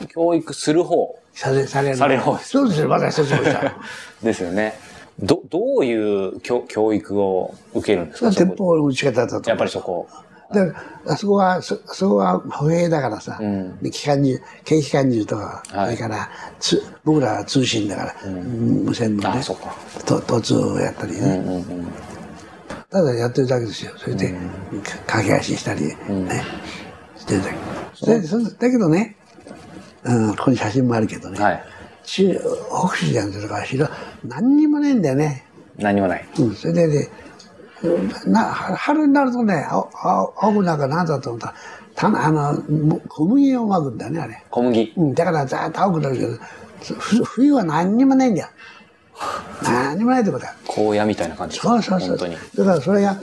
教育する方？され、される。される方ですそうですよ、まだ一つもした。[LAUGHS] ですよね。ど、どういう教教育を受けるんですか？鉄砲の撃ち方だと。やっぱりそこ。で、あそこは、そ、そこは歩兵だからさ、んで機関銃、軽機関銃とか、はいそれから、つ僕らは通信だから、無線のね。と突通をやったりね、うんうんうん。ただやってるだけですよ。それで、か駆け足したり、ね、してるだけ。でそだけどね、うん、ここに写真もあるけどね、はい。中北市なんてとか広何にもねえんだよね。何もない。うん、それでね、な春になるとね、青くなんかなんだと思ったら、たあの、も小麦をまくんだよね、あれ。小麦。うん、だからざーっと青くなるけど、ふ冬は何にもないんだよ。何にもないってことだ。荒野みたいな感じそうそうそう。本当に。だからそれが、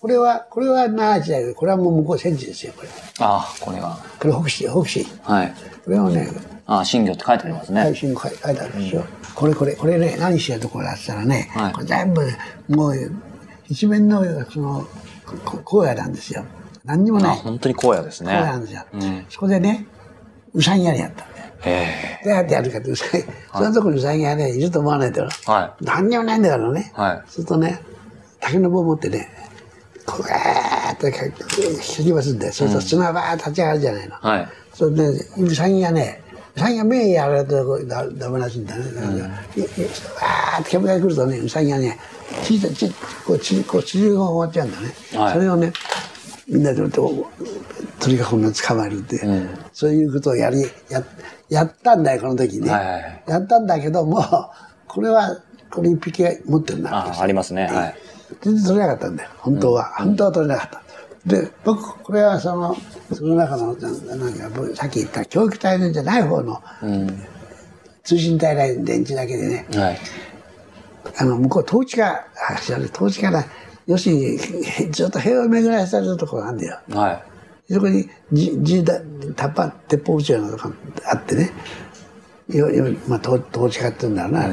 これは、これは7時だけど、これはもう向こう戦地ですよ、これ。ああ、これは。これ北市、北市。はい。これをね、ああ、新業って書いてありますね。配信書い書いてあるんですよ。これこれ、これね、何してるところだったらね、はいこれ全部、もう、一面の、その、こ荒野なんですよ。何にもあない。本当に荒野です荒野なんね。ですよ。うんそこでね、うさぎ屋根やったんだよ。へどうやってやるかって、うさぎ、そのところにうさぎがね、いると思わないだろ。え。は何にもないんだからね。い。はい。するとね、竹の棒持ってね、こう、ガーってか引きますんで、そうすると砂ばー立ち上がるじゃないの。はい。それで、うさぎがね、うさぎが目やられるとだダメらしいんだね。だから、いいわーって煙が来るとね、うさぎがね、ちちちこうちこう縮が終わっちゃうんだね。はいそれをね、みんなでこう鳥がこんな捕まえるって、そういうことをやり、や、やったんだよ、この時ね。はいはいはいやったんだけども、これは、これ一匹持ってるなあ、ありますね。はい。全然取れなかったんだよ、本当は。本当は取れなかった。で、僕、これはその、その中の、ななんか、僕さっき言った教育隊じゃない方の、通信隊ライン電池だけでね、はい。あの、向こう統治が、あ、知らない、統治から、要するに、ずっと平和を巡らされるところなんだよ。はい。そこに、じ、じだ、タッパ、鉄砲撃ちのとかあってね、よ、よ、まあ、統統治家って言うんだろうな。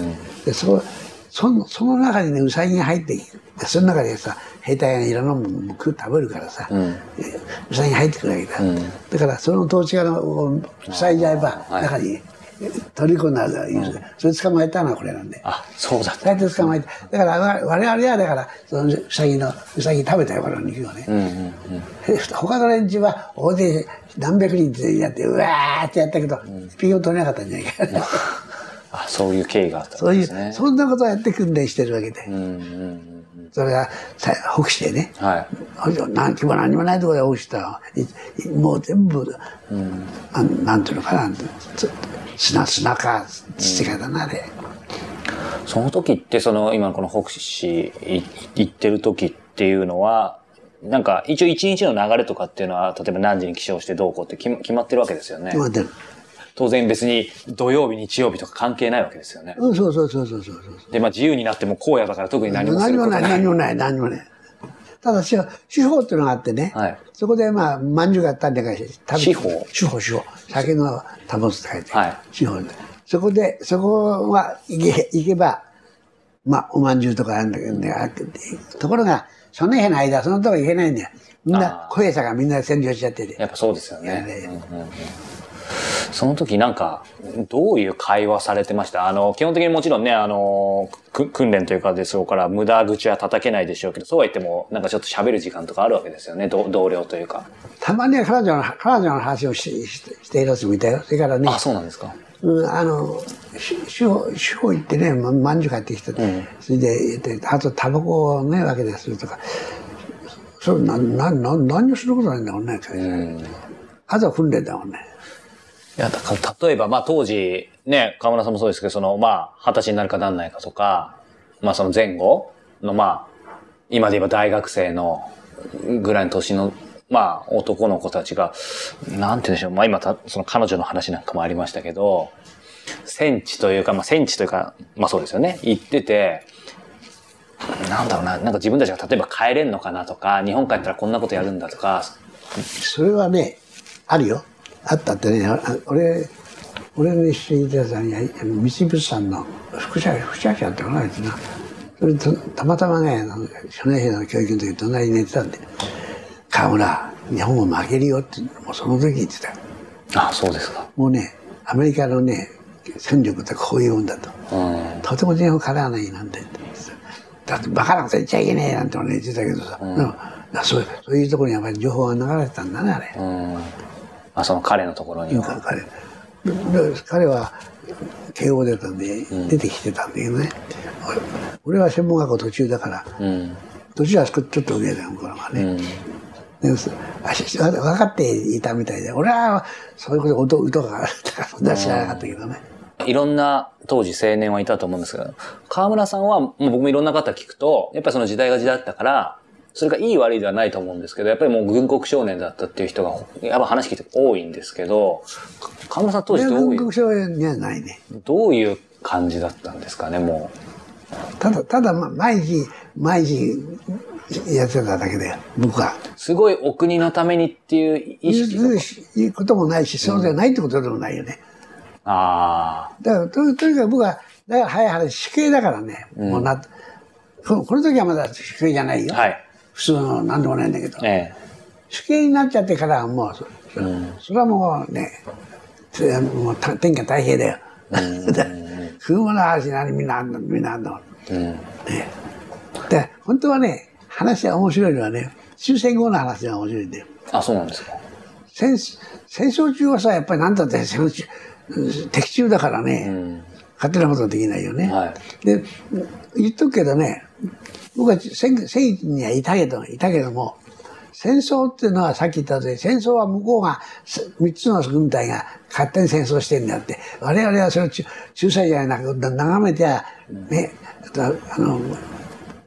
で、そこ、その、その中にね、ウサギが入ってきて、その中でさ、兵隊がいろんなもの食う食べるからさ、ん。うさぎ入ってくるわけだ、だからその統治下のを塞いじゃえばはい。中に虜になるから言う、それ捕まえたのはこれなんで。あ、そうだった。大体捕まえてだからわ我々はだからそのうさぎのうさぎ食べたよこの肉をね、うんうんうん。他の連中は大勢何百人ってやってうわーってやったけど、一匹も取れなかったんじゃないか。なあ、そういう経緯があったそういう、んですね。そんなことをやって訓練してるわけで、うんうんうん。それがさ北してね。はい。何にも何もないところで起きた。いいもう全部、あなんていうのかな。つ砂砂か土かだなあれ、その時って、その、今のこの北市い行ってる時っていうのは、なんか、一応一日の流れとかっていうのは、例えば何時に起床してどうこうって決ま決まってるわけですよね。決。まってる当然別に土曜日、日曜日とか関係ないわけですよね。うんそうそうそうそうそう。そうで、まあ自由になっても荒野だから特に何もす何もないることない。何もない何もない。ただ司法っていうのがあってね、はい。そこでまあまんじゅうがあったんでかして食べ司法？司法司法。酒のタバスって書いて、はい。司法。でそこでそこは行け行けばまあおまんじゅうとかあるんだけどね、ところがその日の間そのとこ行けないんだよ。みんな小屋さがみんな占領しちゃってて。やっぱそうですよね。ねうんうんうんその時なんか、どういう会話されてました？あの、基本的にもちろんね、あの、く訓練というかでしょうから、無駄口は叩けないでしょうけど、そうは言っても、なんかちょっと喋る時間とかあるわけですよね、同同僚というか。たまには彼女の彼女の話をししてしている人もいたよそれからねあ、そうなんですか。うん、あの、し司法、司法行ってね、ままんじゅう買ってきて、それで言って、あとタバコをね、わけでするとか、そう、な、な、な、何をすることないんだもんね、うん。あとは訓練だもんね。いや、だから、例えば、まあ当時、ね、河村さんもそうですけど、その、まあ、二十歳になるかなんないかとか、まあその前後の、まあ、今で言えば大学生のぐらいの年の、まあ男の子たちが、なんて言うんでしょう、まあ今た、その彼女の話なんかもありましたけど、戦地というか、まあ戦地というか、まあそうですよね、行ってて、なんだろうな、なんか自分たちが例えば帰れんのかなとか、日本帰ったらこんなことやるんだとか、それはね、あるよ。あったってね、あ俺、俺の一緒にいたやつはね、あの三菱物産の副社副社長ってのがあいつな。それとたまたまね、あの少年兵の教育の時隣に寝てたんで、河村、日本も負けるよって、もうその時言ってたよ。あ、そうですか。もうね、アメリカのね、戦力ってこういうもんだと。うん。とても日本かなわないなんてだってバカなこと言っちゃいけねえなんて俺言ってたけどさ、でもそうそういうところにやっぱり情報が流れてたんだね、あれ。うん。あ、その彼のところには。彼彼は慶応出たんで、出てきてたんだけどね。俺俺は専門学校途中だからうん。途中はちょっと上だよ向こうのがね、うん。分かっていたみたいで。俺はそういうこと音とかあったからそんな知らなかったけどね、いろんな当時青年はいたと思うんですけど、河村さんは、もう僕もいろんな方聞くと、やっぱりその時代が時代だったから、それがいい悪いではないと思うんですけど、やっぱりもう軍国少年だったっていう人が、やっぱ話聞いて多いんですけど、河村さん当時どういう、軍国少年にはないねどういう感じだったんですかね、もただただま毎日毎日やってただけだよ僕は。う。すごいお国のためにっていう意識が言う。こともないしそうじゃないってことでもないよね。あだからととにかく僕はだから早い話死刑だからね、もうなこのこの時はまだ死刑じゃないよ、あ。はい。普通の何でもないんだけどえ死刑になっちゃってからはもうそ,、それはもうねそれはもうた天下太平だよ。[LAUGHS] 風物話何みんなあんのみんなあんの。え。うん。ね、で本当はね話が面白いのはね終戦後の話が面白いんだよ。あ、そうなんですか。戦戦争中はさやっぱり何だって戦争中敵中だからね、うん。勝手なことはできないよね。はい。で言っとくけどね僕は戦戦地にはいたけどいたけども戦争っていうのはさっき言ったとおり戦争は向こうが3つの軍隊が勝手に戦争してんだって。我々はそれを仲仲裁じゃなく眺めてはねあの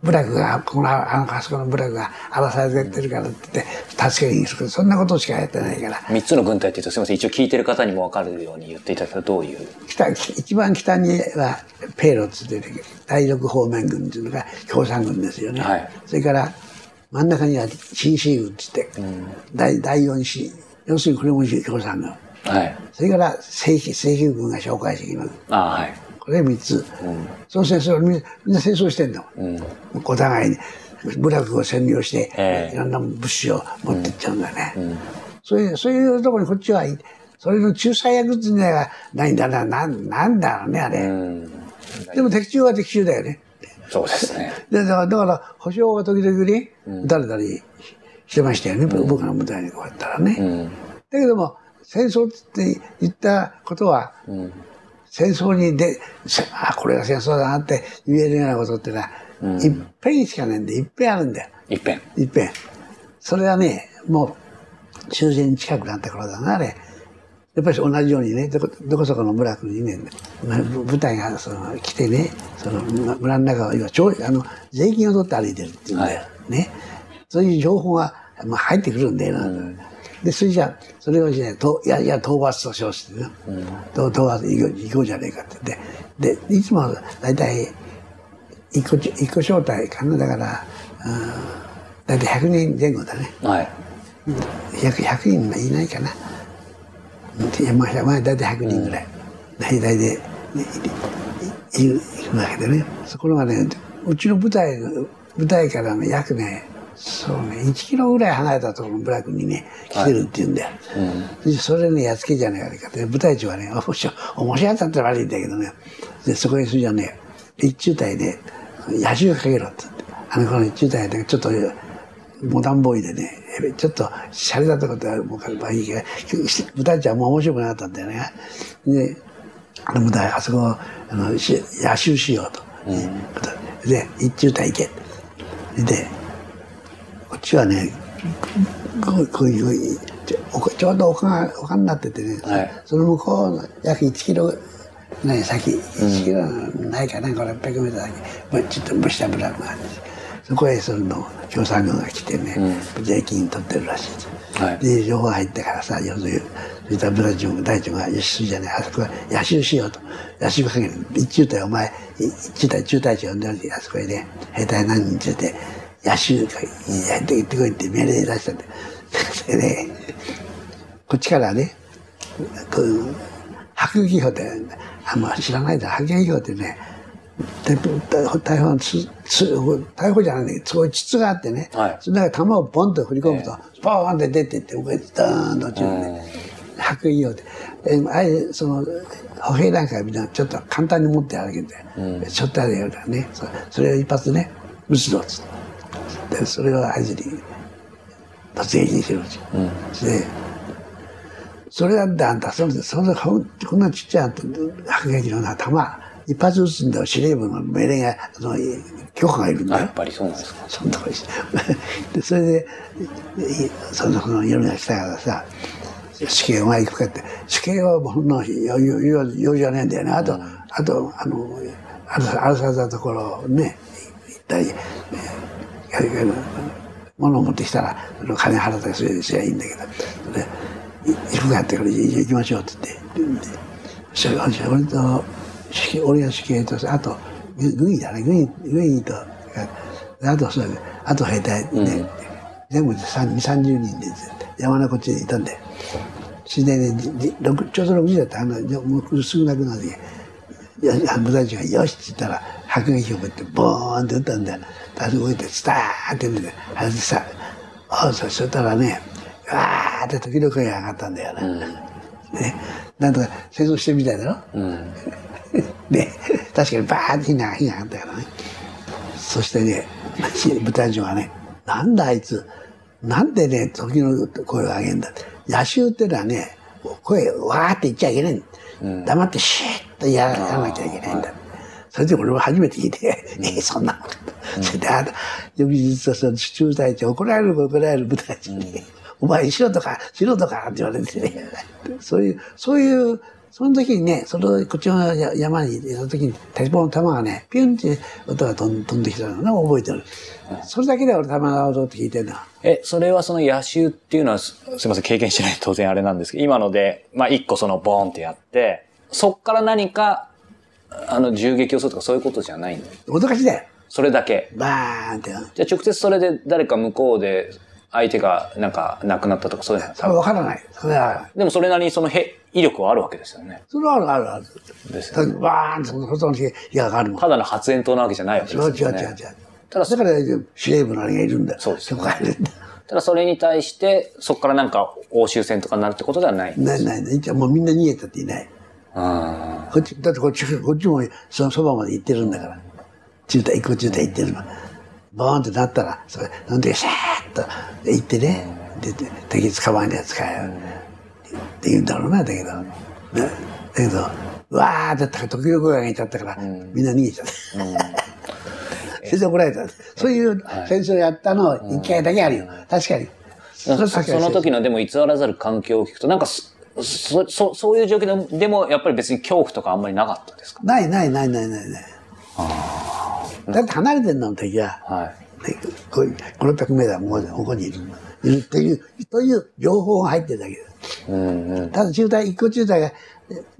部落がこのあのあそこの部落が荒らされてるからって言って助けに行くそんなことしかやってないから三つの軍隊って言うとすみません。一応聞いてる方にもわかるように言っていただくとどういう？北一番北にはペイロって言ってる第六方面軍っていうのが共産軍ですよね、はいそれから真ん中には新シー軍って言って、第第四シ要するにこれも共産軍はい。それから正規正規軍が紹介してきますあはい。これ3つ、そう戦争みんな戦争してんだもん、うん。お互いに部落を占領して、ええいろんな物資を持ってっちゃうんだね。そういう、そういうところにこっちはい、それの仲裁役っていうのがないんだな、なん、なんだろうね、あれ。うん。でも敵中は敵中だよね。そうですね。でだから、だから保証が時々ね、撃たれたりしてましたよね、僕の舞台にこうやったらね。うん。だけども、戦争って言ったことは、うん。戦争にで、せあ、これが戦争だなって言えるようなことってのは、いっぺんしかないんで、いっぺんあるんだよ。いっぺん。いっぺん。それはね、もう、終戦近くなった頃だな、あれ。やっぱり同じようにね、どこどこそこの村にね、ま部隊がその来てね、その村村の中を今、ちょあの税金を取って歩いてるっていうんだよ。はね。そういう情報が、まあ、入ってくるんだよな。で、それじゃあそれをね、といやいや、討伐と称してね、討討伐行こうじゃねえかって言って、で、いつも大体、一個ち、一個招待かな、だから、うん、大体100人前後だね。はい。100, 100人いないかな。いやまあ、まあ、大体100人ぐらい。大体で、いいいくわけでね。そこがね、うちの舞台の、舞台からね、約ね、そうね、1キロぐらい離れたところの部落にね、来てるって言うんだよ。でそれね、やっつけじゃねえかって、舞台長はね、面白い、面白いったって悪いんだけどね。で、そこにそれじゃね、一中隊で、野手かけろって言って。あの頃一中隊でちょっと、モダンボーイでね、ちょっと、シャレだったことはもう、まあいいけど、舞台長はもう面白くなかったんだよね。で、あの舞台、あそこ、あの、し野手しようと。で、一中隊行け。で、こっちはね、こうこういう、ちょうど丘が、丘になっててね、はいその向こうの約1キロね、先、1キロないかな、これ600メートル先、まあちょっと蒸したブラックがあって、そこへその共産軍が来てね、税金取ってるらしいです。はいで、情報入ってからさ、要するに、そしたらブラジル大長が、よし、そうじゃねあそこは野手しようと。野手かける。一中隊、お前、い一中隊、中隊長呼んでおいて、あそこへね、兵隊何人連れて、野手か、やって行ってこいって命令出したんで。[LAUGHS] でね、こっちからね、こう迫撃砲って、あんま知らないだ、迫撃砲ってね、で大砲のつつ大砲じゃないんだけど、すごい筒があってね、はい。その中に弾をポンと振り込むと、ポーンって出てって、上にダーンと落ちるんで、迫撃砲で、えあれ、その、歩兵なんかみんなちょっと簡単に持って歩けて、ちょっとあれやるからね、そそれを一発ね、撃つぞっつって。で、それを合図に、突撃にしてるんですよ。で、それなんだあんた、その、その、こんなちっちゃい迫撃のな弾、一発撃つんだよ、司令部の命令が、その、許可がいるんだよあやっ。ぱりそうなんですか。そのとこにして。[LAUGHS] で、それで、いその、その夜が来たからさ、死刑お前行くかって、死刑はほんの余裕じゃねえんだよね。あと、あと、あの、あるあるされたところをね、行ったり、物を持ってきたら、金払ったりすれすりゃいいんだけど、で、い行くかってから行きましょうって言って、でそれ俺と、俺が死刑と、あと、軍軍医だね、軍医、軍医と、あと、そうあと兵隊ね、全部で2、30人で山のこっちにいたんで、自然でちょうど6時だったあの、もうすぐなくなる時、いや部隊長がよしって言ったら、迫撃をこうやってボーンって撃ったんだよ。あそこ行って、スターって出て、あれでさ、あ、そしたらね、わーって時の声が上がったんだよな。ね。なんとか戦争してみたいだろ。うん。で、確かにバーって火が、火が上がったからね。そしてね、舞台長がね、なんだあいつ、なんでね、時の声を上げんだ。野手ってのはね、声わーって言っちゃいけないん。黙ってシーッとやらなきゃいけないんだ。それで俺も初めて聞いて、えそんなこと。それ [LAUGHS] で、あの、翌日、その中隊長、怒られる怒られる舞台長に、[LAUGHS] お前、しろとか、しろとかって言われてね。そういう、そういう、その時にね、その、こっちの山にいた時に、鉄砲の弾がね、ピュンって音が飛ん飛んできたのね、覚えてる。それだけで俺弾が音って聞いてるの。え、それはその野手っていうのはす、すみません、経験してない当然あれなんですけど、今ので、まあ一個そのボーンってやって、そっから何か、あの、銃撃をするとかそういうことじゃないんだよ。脅かしだよ。それだけ。バーンって。じゃあ直接それで誰か向こうで相手がなんか亡くなったとかそういうのそれは分からない。それは、でもそれなりにそのへ威力はあるわけですよね。それはあるあるある。ですよね。バーンって、その火が上がる。ただの発煙筒なわけじゃないわけ違う違う違う違うですよね。。ただだから司令部のあれがいるんだよ。そうですよねそこ入るんだ。ただそれに対して、そこからなんか欧州戦とかになるってことではない。ないないない。一応もうみんな逃げたっていない。あこっち、だってこっち、こっちもそのそばまで行ってるんだから。中隊、こっちで行ってるの。ボーンってなったら、それ、なんでシャーッと行ってね、で、で敵捕まえるやつかよ。って言うんだろうな、だけど。ね、だけど、うわーって時々声がいちゃったから、みんな逃げちゃった。それで怒られた。そういう戦争やったの一回だけあるよ。確かに。それは確かにその時のでも偽らざる環境を聞くと、なんかそ、そ、そそういう状況ででも、やっぱり別に恐怖とかあんまりなかったですか？ないないないないないない。だって離れてんの敵は。はい。でこういう5、600メーターもうここにいる。いるという、という情報が入ってるだけです。うんうん。ただ中隊、一個中隊が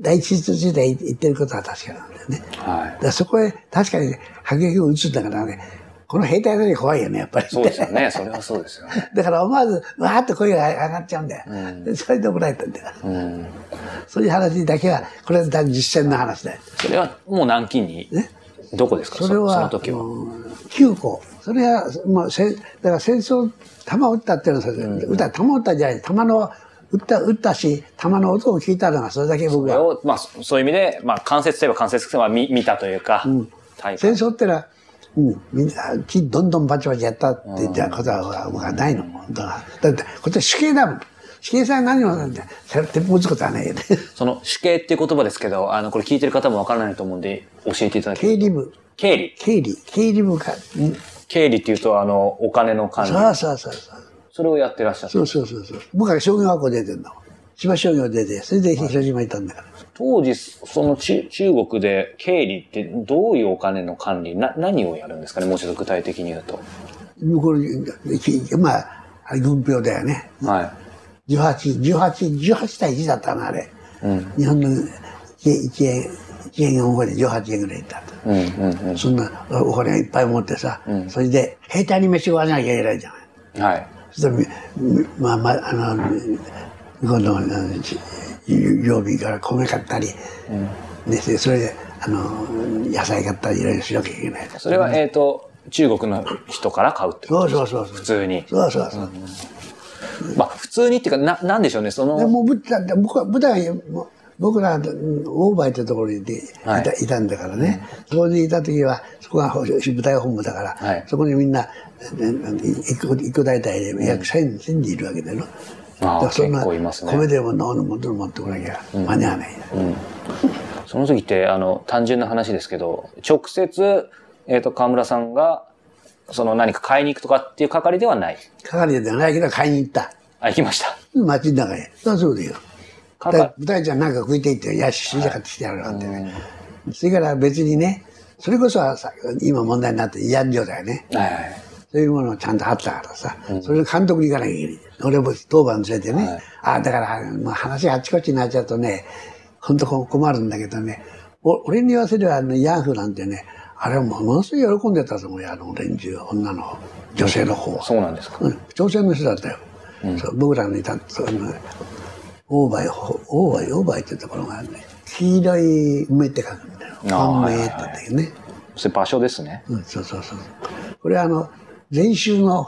第一中隊行ってることは確かなんだよね。はいだそこへ確かに迫撃を撃つんだからね、この兵隊だけ怖いよね、やっぱり。そうですよね。それはそうですよね。[LAUGHS] だから思わず、わーっと声が上がっちゃうんだよ。でそれで怒られたんだよ。うん。そういう話だけは、これは実践の話だよ。それはもう南京に、ねどこですか？それは、その時は。うん9個。それは、もうせ、だから戦争、弾を撃ったっていうのは、それ撃った、弾を撃ったんじゃない、弾の、撃った、撃ったし、弾の音を聞いたのが、それだけ僕は。そまあ、そそういう意味で、まあ、間接といえば間接は見見たというか、体戦感争ってのは、うん、みんな、木どんどんバチバチやったって言ったことは、僕はないの。だって、こっちは死刑だもん。死刑さん何をなんて、それ鉄砲撃つことはないよね。その死刑っていう言葉ですけど、あの、これ聞いてる方もわからないと思うんで、教えていただけ経理部、経理。経理、経理部か。うん経理っていうと、あの、お金の管理。そうそうそうそう。それをやってらっしゃった。そうそうそうそう。僕は商業学校出てんの。千葉商業出て、それで広島行ったんだから。当時、その中中国で経理ってどういうお金の管理、な、何をやるんですかね？もうちょっと具体的に言うと。向こうに、きまあ、軍票だよね。はい。18、18、18対1だったな、あれ。うん。日本の1円、1円がで18円ぐらいだった。うん、うん、うん。そんなお金いっぱい持ってさ、それで兵隊に飯食わなきゃいけないじゃない。はい。そしまあまあ、あの、向こうのあのち曜日から米買ったり、ね、でそれで、あの、野菜買ったりいろいろしなきゃいけない。それは、えっ、と、中国の人から買うってことそうそうそうそう。普通に。そうそうそう。まあ、普通にっていうか、な、なんでしょうね、そでの、もう舞台、僕は舞台、僕ら、うんオーバーってところにいた,、はい。い、たんだからね。そこにいた時は、そこが舞台本部だから、はい。そこにみんな、ね一個一個大体で約1000人いるわけだよ。ああだからそんな米でも飲むもの持ってこなきゃ間に合わない。その時って、あの、単純な話ですけど、直接、えっ、と、河村さんが、その何か買いに行くとかっていう係ではない。係ではないけど買いに行った。あ、行きました。街の中へ。そうそうだよ。かだ舞台ちゃんなんか食いていって、よし、死んじゃ買ってきてやるなんてね。それから別にね、それこそはさ今問題になって慰安所だよね。はいはい。そういうものをちゃんとあったからさ、それで監督に行かなきゃいけない。俺も当番連れてね、ああ、だから、もう話があっちこっちになっちゃうとね、本当困るんだけどね、お俺に言わせれば、あの、ヤンフなんてね、あれはものすごい喜んでたと思うよ、あの連中、女の女性の方は。そうなんですか。うん、朝鮮の人だったよ。そう僕らのいた、その、オーバイ、オーバイ、オーバイってところがあるね。黄色い梅って書くんだよ。あー本命って言うね。それ場所ですね。うん、そうそうそう。これはあの、禅宗の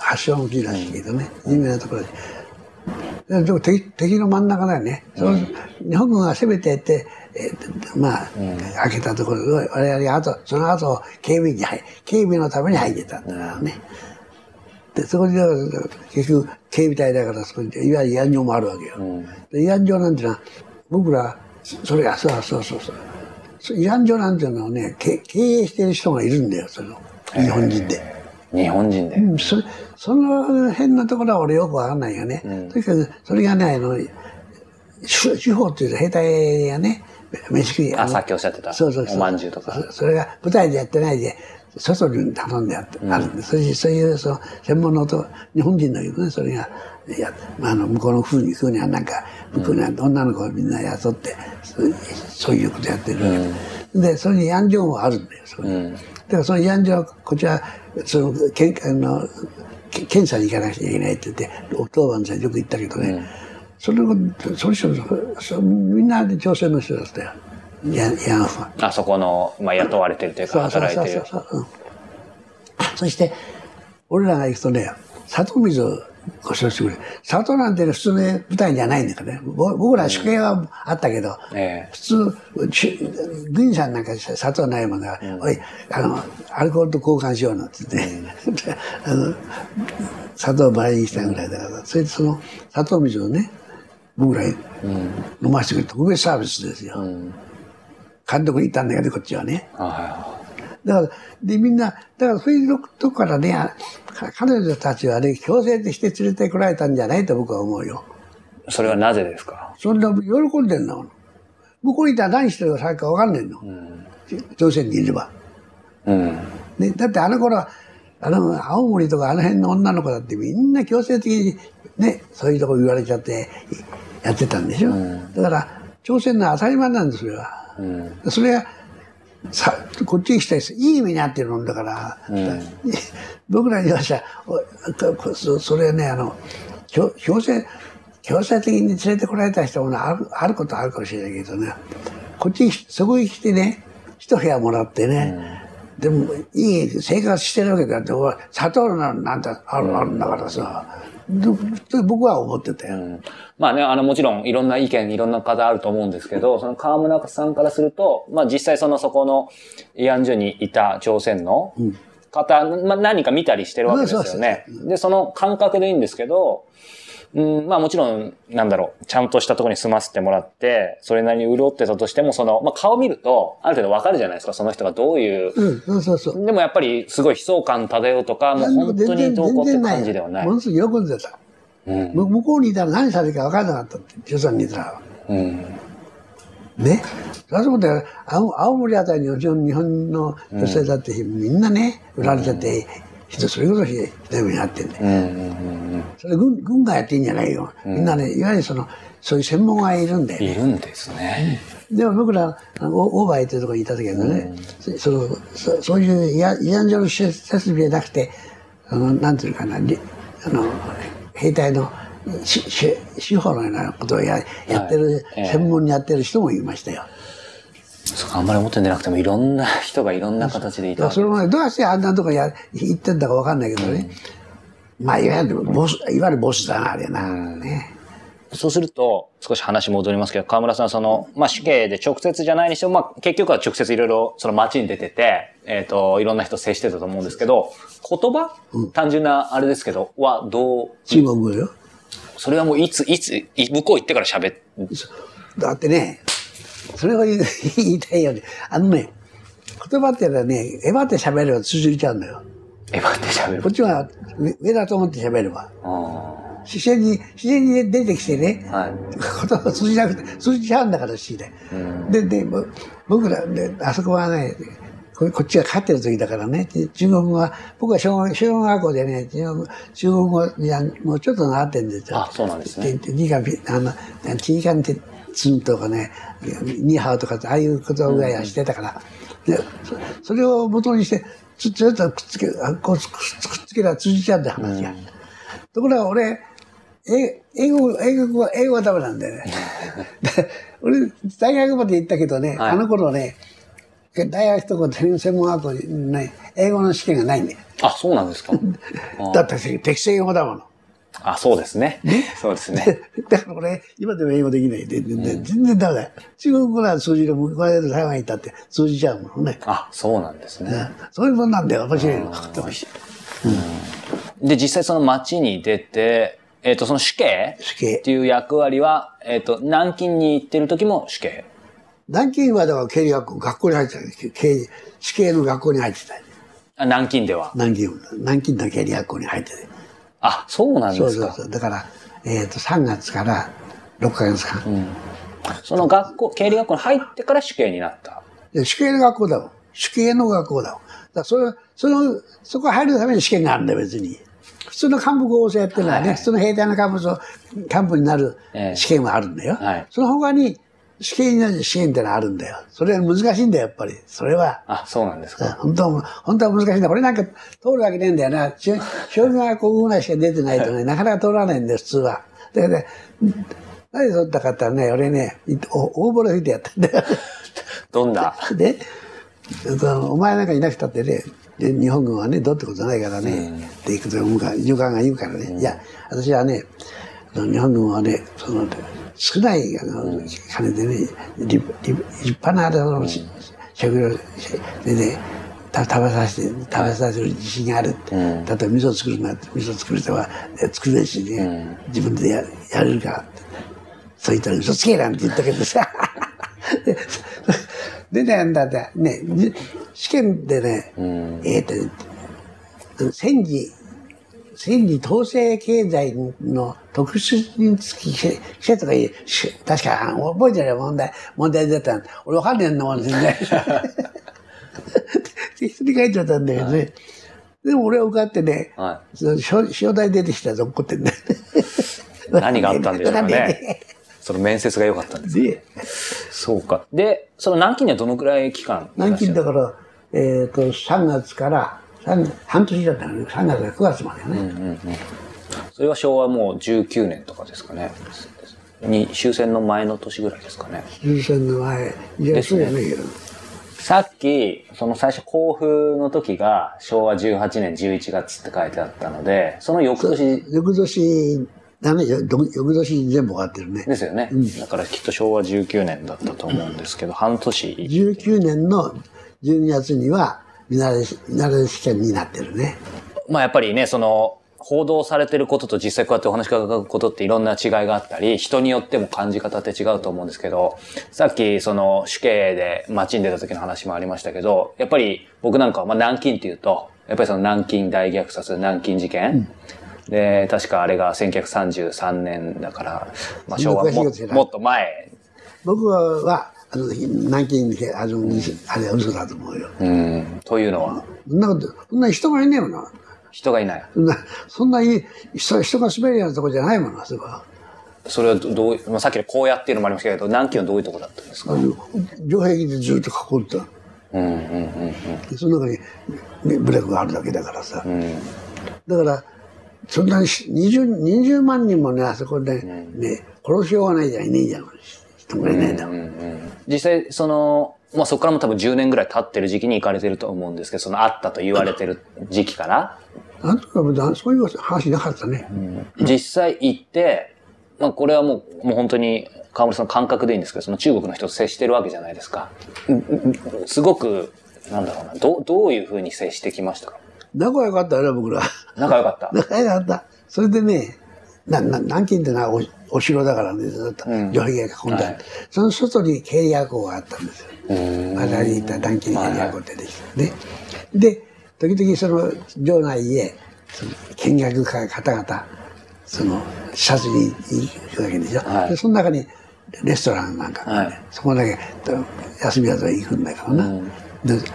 発祥の地らしいけどね、有名なところで。ででも敵敵の真ん中だよね。その日本軍が攻めていって、えーまあ、開けたところで、我々が後、その後、警備に入、警備のために入ってたんだからね。で、そこに、だから結局、警備隊だから、そこに、いわゆる慰安所もあるわけよ。で慰安所なんていうのは、僕ら、それが、そうそうそうそう。慰安所なんていうのをね、け経営してる人がいるんだよ、その、日本人で。日本人で。うん、そその辺のところは俺よくわかんないよね。とにかく、それがね、あの、主主法っていう兵隊がね、飯食い、あ、のさっきおっしゃってた。そうそうそう。おまんじゅうとか。そそれが舞台でやってないで、外に頼んであって、あるんで、そういう、そういう、その、専門のと、日本人だけどね、それが、や、まあ、あの、向こうの風に、風にはなんか、向こうには女の子をみんな雇って、そうそういうことやってるわけで。で、それに慰安所もあるんだよ、そこに。だからその慰安所は、こちら、その、けんあの、け検査に行かなきゃいけないって言って、当番さんよく言ったけどね、それのこと、その人、そみんなで朝鮮の人だったよ。ヤンフは。あそこの、まあ、雇われてるというか、働いてる。そうそう。うんそして、俺らが行くとね、砂糖水をご馳走してくれ。砂糖なんてね、普通の舞台じゃないんだからね。ぼ僕ら主刑はあったけど、ええ普通、し軍師さんなんか砂糖ないもんだから、おい、あの、アルコールと交換しようなんて言って、[LAUGHS] あの、砂糖倍にしたぐらいだから、それでその砂糖水をね、僕らに飲ませてくれる特別サービスですよ。監督に行ったんだけど、こっちはね。はだから、で、みんな、だからそういうとこからね、彼女たちはね、強制として連れてこられたんじゃないと僕は思うよ。い。それはなぜですか？そんな喜んでんだもん。向こうにいたら何してるか分かんないの。朝鮮にいれば。うん。ね、だってあの頃は、あの、青森とかあの辺の女の子だってみんな強制的にね、そういうとこ言われちゃってやってたんでしょ。だから、朝鮮の当たり前なんです、それは。うん。それが、さ、こっちに来た人、いい意味に合ってるんだから、[LAUGHS] 僕らにはさ、そそれはね、あの、強強制、強制的に連れてこられた人もあるあることはあるかもしれないけどね、こっちに、そこに来てね、一部屋もらってね、でも、いい生活してるわけだって、砂糖なんてある,、あるんだからさ、でで僕は思ってたよ。うん。まあね、あの、もちろんいろんな意見、いろんな方あると思うんですけど、その河村さんからすると、まあ実際そのそこの慰安所にいた朝鮮の方、まあ何人か見たりしてるわけですよね。で、その感覚でいいんですけど、うん、まあもちろん、なんだろう、ちゃんとしたところに住ませてもらって、それなりに潤ってたとしても、その、まあ顔見ると、ある程度わかるじゃないですか、その人がどういう。うん、そうそうそう。でもやっぱりすごい悲壮感漂うとか、もう本当にどうこうって感じではないも。のすごく喜んでた。うん。む向こうにいたら何されるか分からなかったって、朝鮮にいたら。うん。ね。そりゃそうだよ。青青森あたりの日本日本の女性だって、みんなね、売られちゃって、人それこそひどい目にあってんだよ。うん。うん。それ軍軍がやっていいんじゃないよ。みんなね、いわゆるその、そういう専門がいるんだよね。いるんですね。でも僕ら、オオーバーっていうところにいた時はね、そそのそそういう慰安所の施設設備じゃなくて、あの、なんていうのかな、りあの、兵隊のしし司法のようなことをややってる、ええ専門にやってる人もいましたよ。そうか、あんまり表に出なくてもいろんな人がいろんな形でいたそれもね、どうしてあんなとこや行ってんだかわかんないけどね。まあ、いわゆるボス、いわゆるボスだな、あれな。ね。そうすると、少し話戻りますけど、河村さん、その、まあ、死刑で直接じゃないにしても、まあ、結局は直接いろいろ、その街に出てて、えっ、と、いろんな人接してたと思うんですけど、言葉、単純なあれですけど、はどう、中国語よ。それはもういつ、いつ、い向こう行ってから喋っ、だってね、それを言いたいよね。あのね、言葉っていうのはね、えばって喋れば通じちゃうんだよ。えばって喋るこ。っちは上上だと思って喋れば。あ自然に、自然に出てきてね、あはい。言葉通じなくて、通じちゃうんだから、しで。で、で、ぼ僕ら、で、あそこはね、ここっちが勝ってる時だからね、で中国語は、僕は小学小学校でね、中国中国語にはもうちょっと習ってるんですよ。あそうなんですねで。で、が、あの、チーカンテツンとかね、ニーハオとかああいうことぐらいはしてたから、で、そそれを元にして、つずっとくっつけ、あこうくっつけたら通じちゃうんだよ、話が。ところが俺、え英語、英語は、英語はダメなんだよね。で俺、大学まで行ったけどね、はいあの頃ね、大学とか専門学校にね、英語の試験がないんだよ。あ、そうなんですか。あ [LAUGHS] だって適正英語だもの。あ、そうですね。そうですね。[LAUGHS] だから俺、今でも英語できないで、でで全然ダメだよ。中国語なら通じる。この間台湾行ったって通じちゃうもんね。あ、そうなんですね。ねそういうもんなんだよ、面白いの。で、実際その街に出て、えっ、と、その死刑死刑っていう役割は、えっ、と、南京に行ってる時も死刑。南京はだから経理学校、学校に入ってたよ経理死刑の学校に入ってたよあ南京では。南京、南京の経理学校に入ってて。あ、そうなんですか。そうそう。だから、えっ、と、3月から6ヶ月間。その学校、経理学校に入ってから死刑になった。で死刑の学校だもん。死刑の学校だもん。だそれ、その、そこ入るために試験があるんだよ、別に。普通の幹部構成やってるのはね、はい普通の兵隊の幹部と、幹部になるええ試験はあるんだよ。はいその他に、死刑になる試験ってのはあるんだよ。それは難しいんだよ、やっぱり。それは。あ、そうなんですか。本当は、本当は難しいんだ。これなんか通るわけねえんだよな。中小学校ぐらいしか出てないとね、[LAUGHS] なかなか通らないんだよ、普通は。だからね、何で取ったかったらね、俺ね、お大ボロ吹いてやったんだよ。どんな？[LAUGHS] で、お前なんかいなくたってね、で日本軍はね、どうってことないからね、って行くと思うから、上官が言うからね、いや、私はね、日本軍はね、その、少ないあの金でね、立派なあれの、食料でね、た食べさせて、食べさせる自信がある。例えば味噌作るなって、味噌作る人はえ作れるしね、自分でややれるからって。そう言ったら嘘つけなんて言ったけどさ。[LAUGHS] で [LAUGHS] でね、だってね、じ試験でね、えっ、と、戦時、戦時統制経済の特殊につき、記者とかいう、し確か覚えてない問題、問題出たん俺わかんねえんだもん、全然。[LAUGHS] 適当に書いちゃったんだけどね。でも俺は受かってね、はその塩塩代出てきたら怒ってんだよね。[LAUGHS] 何があったんでしょうかね。その面接が良かったんです。で、そうか。で、その南京にはどのくらい期間南京だから、えっ、と、3月から、三半年だったのね、3月から9月までね。それは昭和もう19年とかですかね。に終戦の前の年ぐらいですかね。終戦の前、いや、そうじゃないけど。さっき、その最初甲府の時が昭和18年11月って書いてあったので、その翌年翌年、ダメよ、ど翌年に全部終わってるね。ですよね。だからきっと昭和19年だったと思うんですけど、半年。19年の12月には、見慣れ、見慣れ試験になってるね。まあやっぱりね、その、報道されてることと実際こうやってお話伺うことっていろんな違いがあったり、人によっても感じ方って違うと思うんですけど、さっきその死刑で街に出た時の話もありましたけど、やっぱり僕なんかはまあ南京っていうと、やっぱりその南京大虐殺、南京事件、で、確かあれが1933年だから、まあ昭和ももっと前。僕は、あの、南京に、あの、あれは嘘だと思うよ。うん。というのは、そんなこと、そんな人がいねえもの。人がいない。そんな、そんなに人人が滑るようなとこじゃないもの、あそこは。それはどどういう、まあ、さっきのこうやっていうのもありましたけど、南京はどういうとこだったんですか？城壁でずっと囲ってた。うんうんうんうん。でその中に、ね、ブレークがあるだけだからさ。だから、そんなにし20、20万人もね、あそこでね、殺しようがないじゃん、いねえじゃん。人もいないんだもん。実際、その、まあ、そこからも多分10年ぐらい経ってる時期に行かれてると思うんですけど、そのあったと言われてる時期から、なんとかそういう話なかったね。実際行って、まあ、これはもう、もう本当に、河村さんの感覚でいいんですけど、その中国の人と接してるわけじゃないですか。うんうんすごく、なんだろうな、どう、どういう風に接してきましたか仲良かったよね、僕ら。仲良かった。[LAUGHS] 仲良かった。それでね、な、な、南京ってのはおお城だからね、ずっと、城壁が囲んである、その外に経理学校があったんですよ。我々に行った南京経理学校ってできてね。で、時々その城内へ、その見学会方々、その視察に行くわけでしょ。はいで、その中にレストランなんかがね、はいそこだけ休みだと行くんだからな。でそ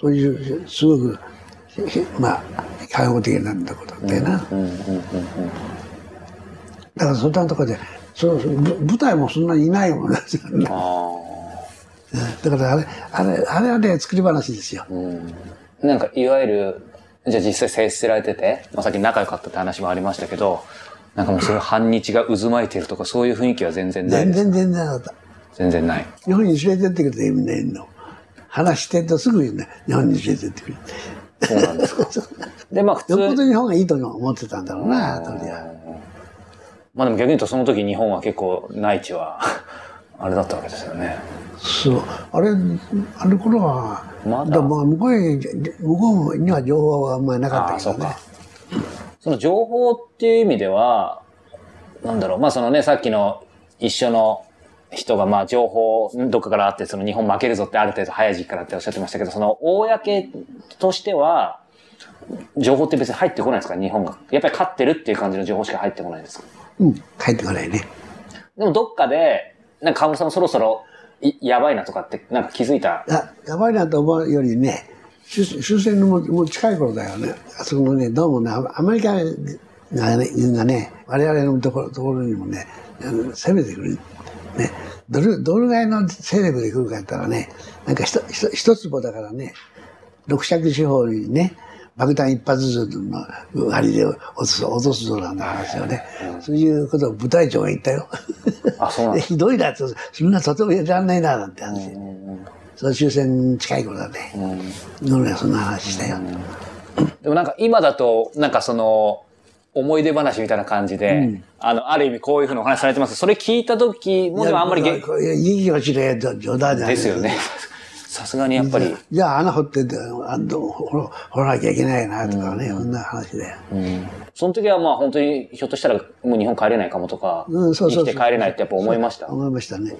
そういう、すごく、まあ、開放的なことだよな。だからそんなところで、そうぶ舞台もそんなにいないもんね。あ [LAUGHS] だからあれ、あれ、あれはね、作り話ですよ。あ。なんか、いわゆる、じゃあ実際接してられてて、まあ、さっき仲良かったって話もありましたけど、なんかもうそういう反日が渦巻いてるとか、そういう雰囲気は全然ないです。全然全然なかった。全然ない。日本に連れてってくれてみんな言うの。話してるとすぐ言うね。日本に連れてってくれて。そうなんですか？[LAUGHS] で、まあ普よっぽ通、ど日本がいいと思ってたんだろうな、当時は。まあでも逆に言うとその時日本は結構内地は、[LAUGHS] あれだったわけですよね。そう。あれ、あの頃は、まだだまあ向こうに、向こうには情報はあんまりなかああ、ったけどねそうか。。その情報っていう意味では、なんだろう、まあそのね、さっきの一緒の人がまあ情報どっかからあって、その日本負けるぞってある程度早い時期からっておっしゃってましたけど、その公としては、情報って別に入ってこないですか？日本が。やっぱり勝ってるっていう感じの情報しか入ってこないですか？うん、帰ってこないね。でもどっかで、なんか河村さんもそろそろいやばいなとかってなんか気づいた？あ、やばいなと思うよりね、終終戦のももう近い頃だよね。あそこのね、どうもね、アアメリカがね、がね我々のところところにもね、攻めてくる。ね、どれ、どれぐらいの勢力で来るかやったらね、なんかひとひと一坪だからね、六尺四方にね、爆弾一発ずつの割りで落とす、落とすぞなんて話をね、そういうことを部隊長が言ったよ。あそうなんです [LAUGHS] ひどいなと、そんなとてもやらないな、なんて話。その終戦近い頃だね。うん。俺はそんな話したよ。でもなんか今だと、なんかその、思い出話みたいな感じで、あの、ある意味こういうふうなお話されてます。それ聞いた時もでもあんまりげ、いや、いい気持ちで冗談じゃない。ですよね。さすがにやっぱり。じゃあ穴掘って、あの掘掘らなきゃいけないなとかね、そんな話だよ。その時はまあ本当にひょっとしたらもう日本帰れないかもとか、うんそうそう生きて帰れないってやっぱ思いました？思いましたね。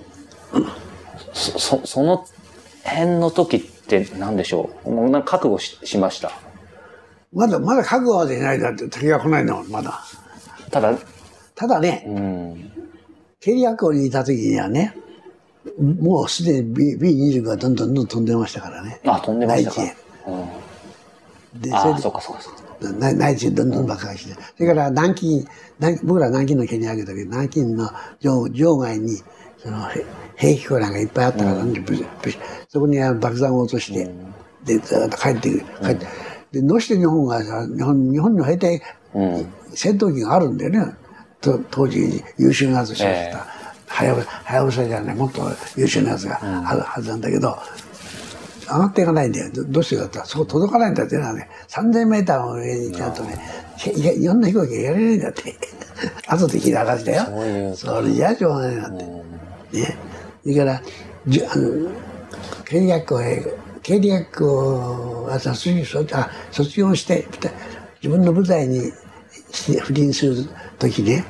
そそその辺の時って何でしょう？もうなんか覚悟ししました？まだ、まだ覚悟はできないだって敵が来ないの、まだ。ただ、ただね、うん。経理学校にいた時にはね、もうすでに B- B25 がどんどんどんどん飛んでましたからね。あ、飛んでましたか。内地うん、で、それでそうかそうかそうか。内内地どんどん爆破して。それから南京、南僕ら南京の県にあげたけど、南京の場場外に、その、へ兵器庫なんかいっぱいあったから、ブシブシそこに爆弾を落として、で、ずっと帰ってくる。帰ってで、どうして日本がさ、日本日本には兵隊、うん。戦闘機があるんだよね。と当時優秀なやつしてええた。はやぶはやぶさじゃない、もっと優秀なやつがあるはずなんだけど、上がっていかないんだよ。どどうしてかった？ら、そこ届かないんだっていうのはね、3000メーターも上にちゃんとね、いやいろんな飛行機がやれないんだって。後で聞いた話だよ。それじゃしょうがないなって。ね。それから、じゅあの、経理学校へ、経理学校は卒業卒あ卒業して、自分の部隊にして赴任するときね、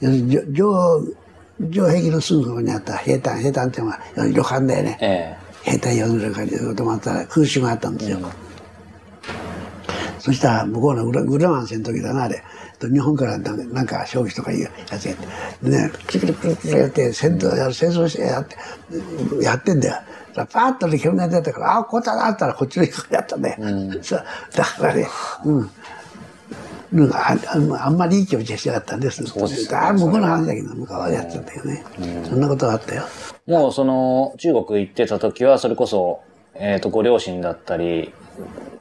上、上壁のすぐそこにあった兵隊、兵隊ってのは要するに旅館だよね。え兵隊用の旅館に泊まったら空襲があったんですよ。そしたら向こうのグラマン戦の時だな、あれ。と日本からなんか消費とかいうやつやって。でね、クリクリクリクリやって、戦闘やる、戦争してやって、やってんだよ。パーッとね、煙が出たから、あ、こうだなったらこっちの人がやったんだよ。[LAUGHS] そうだからね、うん。なんかあああんまりいい気持ちはしなかったんです。そうですよねあ向こうの話だけど、向こうはやってたけどね。そんなことがあったよ。えもうその、中国行ってた時は、それこそ、えっ、と、ご両親だったり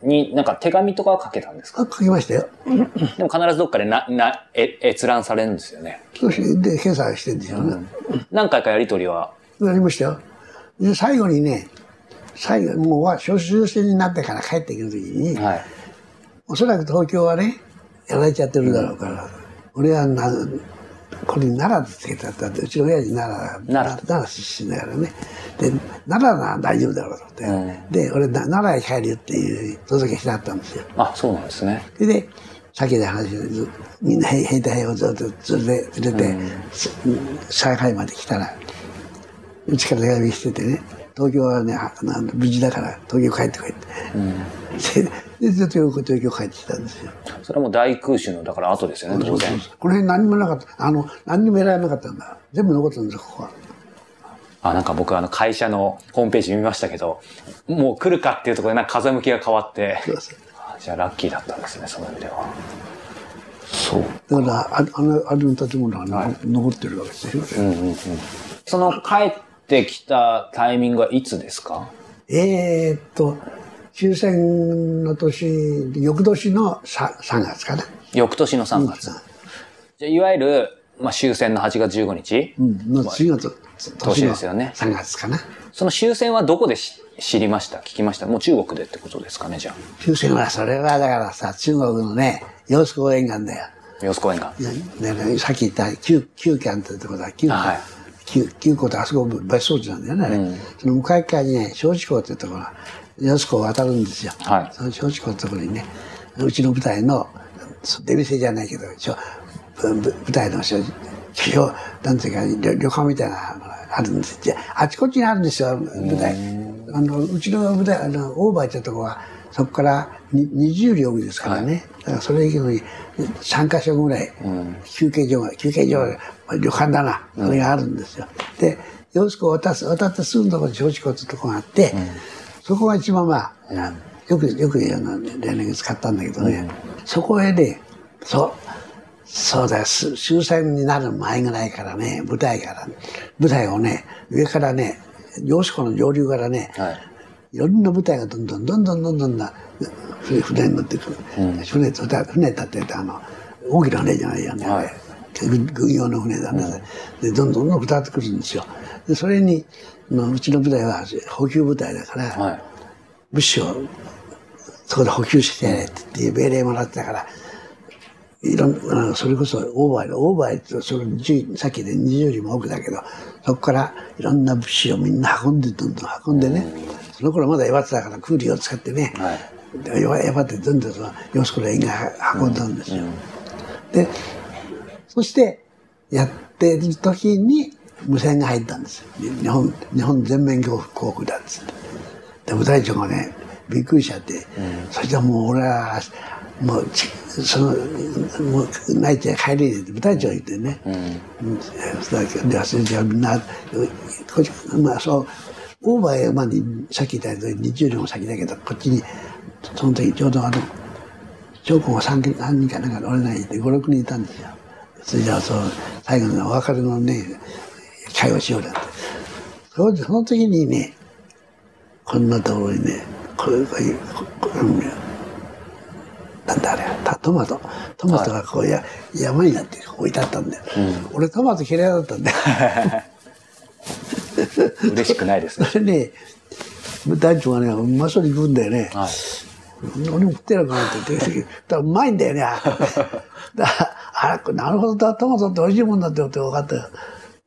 に、なんか手紙とかは書けたんですか？あ、書きましたよ。でも必ずどっかでな、[LAUGHS] な、え、閲覧されるんですよね。そして、で、検査してんですよね。何回かやりとりは、やりましたよ。で、最後にね、最後、もうは、招集戦になってから帰ってくるときに、はい。おそらく東京はね、やられちゃってるだろうから、俺はな、これ奈良でつけてあったって、うちの親父奈良、奈良奈良出身だからね。で、奈良なら大丈夫だろうと思って。で、俺な、奈良へ帰るよっていう届けしてあったんですよ。あ、そうなんですね。で、先で話をずみんな兵兵隊をずっと連れて、連れて、上海まで来たら、うちから手紙しててね、東京はね、あの無事だから東京帰ってこいって。で、ずっと東京帰ってきたんですよ。それはもう大空襲の、だから後ですよね、当然。この辺何にもなかった。あの、何にも得られなかったんだ。全部残ったんですよ、ここは。あ、なんか僕あの会社のホームページ見ましたけど、もう来るかっていうところでなんか風向きが変わって、そうそうあじゃあラッキーだったんですね、その意味では。そう。だから、ああの、あの建物は、ね残ってるわけですよ。うんうんうん。その帰ってきたタイミングはいつですか？えーっと、終戦の年、翌年の 3, 3月かな。翌年の3月。じゃあいわゆる、まあ、終戦の8月15日、うん、の次のと年ですよね3月かな。その終戦はどこでし知りました？聞きましたもう中国でってことですかね、じゃあ。終戦は、それはだからさ、中国のね、揚子江沿岸だよ。様子公園が。ねねさっき言った旧、旧キャンってとこだ、旧はい旧旧港ってあそこ別荘地なんだよね、あれその向かい側にね、小地港ってところが、揚子江を渡るんですよ。はい。その小地港ってところにね、うちの部隊の、出店じゃないけど、ちょぶぶ部隊の所所なんていうか、旅旅館みたいなのがあるんです。じゃあちこちにあるんですよ、部隊。あの、うちの部隊、あの、オーバーってとこは、そこからに20両ですからね。だからそれ以上に3カ所ぐらい、休憩所が、休憩所旅館だな、それがあるんですよ。で、洋子を渡す、渡ってすぐのところに小地港ってとこがあって、そこが一番まあ、よく、よくあの連絡使ったんだけどね、そこへね、そう、そうだよ、す終戦になる前ぐらいからね、舞台から、舞台をね、上からね、洋子湖の上流からね、はい。いろんな部隊がどんどんどんどんどんどんな船船に乗ってくる。船と船立ってて、あの、大きな船じゃないよね。はい軍軍用の船だね、でどんどんどん下ってくるんですよでそれにのうちの部隊は補給部隊だから、はい。物資をそこで補給してやれっていう命令もらってたから、いろんあのそれこそオーバーオーバーってその10さっきで20よりも多くだけど、そこからいろんな物資をみんな運んで、どんどん運んでね、その頃まだエバってたからクーリーを使ってね、はい。でエバってどんどんそのヨスコの沿岸運んだんですよ。で、そしてやってる時に無線が入ったんですよ。日本、日本全面航空だっつって。で、部隊長がね、びっくりしちゃって、そしたらもう俺は、もうち、その、もう泣いて帰れって部隊長が言ってね。うん。で、じゃあみんな、こっち、まあそう、オーバーへまでさっき言ったように20両も先だけど、こっちに、その時ちょうどあの、将校が3人かなんか乗れないで5、6人いたんですよ。それじゃあ、そう、最後のお別れのね、会話しようなんて。そのその時にね、こんなところにね、これ、いう、ここうんなんだあれたトマト。トマトがこうや、山になって置いてあったんだよ。俺トマト嫌いだったんだよ。[LAUGHS] 嬉しくないですね。それね、団長がね、うまそうに食うんだよね。はい。俺も食ってるかなって言って、だからうまいんだよね。[LAUGHS] だあれ、なるほど、トマトって美味しいもんだってこと分かったよ。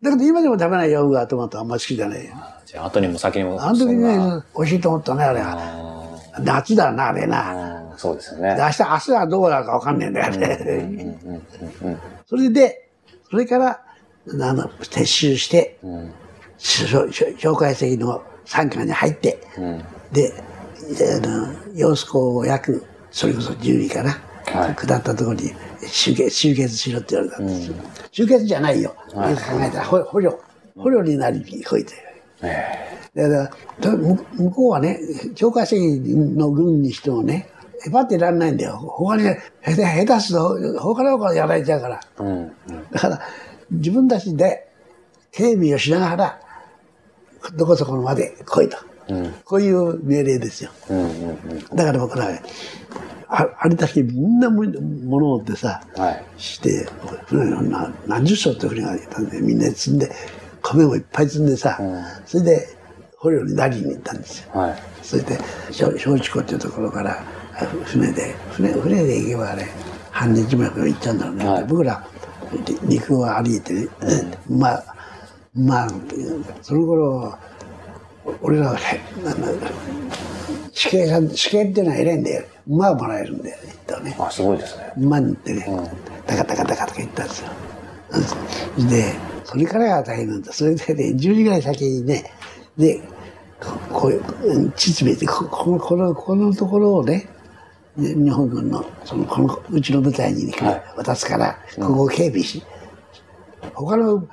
だけど今でも食べないよ、僕はトマトあんま好きじゃないよ。じゃあ、後にも先にも。あの時ね美味しいと思ったね、あれは。あ夏だな、あれな。そうですよね。で明日、明日はどうなるか分かんねえんだよね。それで、それから、あの、撤収して、うん。紹介席の参加に入って、うん。で、あの、様子港を約、それこそ10里かな、はい下ったところに集結、集結しろって言われたんですよ。集結じゃないよ。はいよく考えたら、捕捕虜、捕虜になりに来いと。えだから、と向向こうはね、境界線の軍にしてもね、えばってらんないんだよ。他に、下手、下手すと、他の方からやられちゃうから。えうん。だから、自分たちで警備をしながら、どこそこまで来いと。うん。こういう命令ですよ。うん。うん。だから僕ら、ああれだけみんなも物を持ってさ、はい。して、船何十艘って船がいたんで、みんなで積んで、米もいっぱい積んでさ、うんそれで捕虜になりに行ったんですよ。はい。それで、小松湖っていうところから、あ船で、船船で行けばあれ、半日も行っちゃうんだろうね。はい僕ら、り陸を歩いてね、まあ、まあ、その頃、俺らは、へあの死刑さん、死刑っていうのは偉いんだよ。馬をもらえるんだよね、きっとね。あ、すごいですね。馬に行ってね、ダカダカダカとか行ったんですよ。で、それからが大変なんだ。それでね、10時ぐらい先にね、で、こういう、秩父で、ここの、この、このところをね、日本軍の、その、この、うちの部隊に、ねはい渡すから、ここを警備し、他の、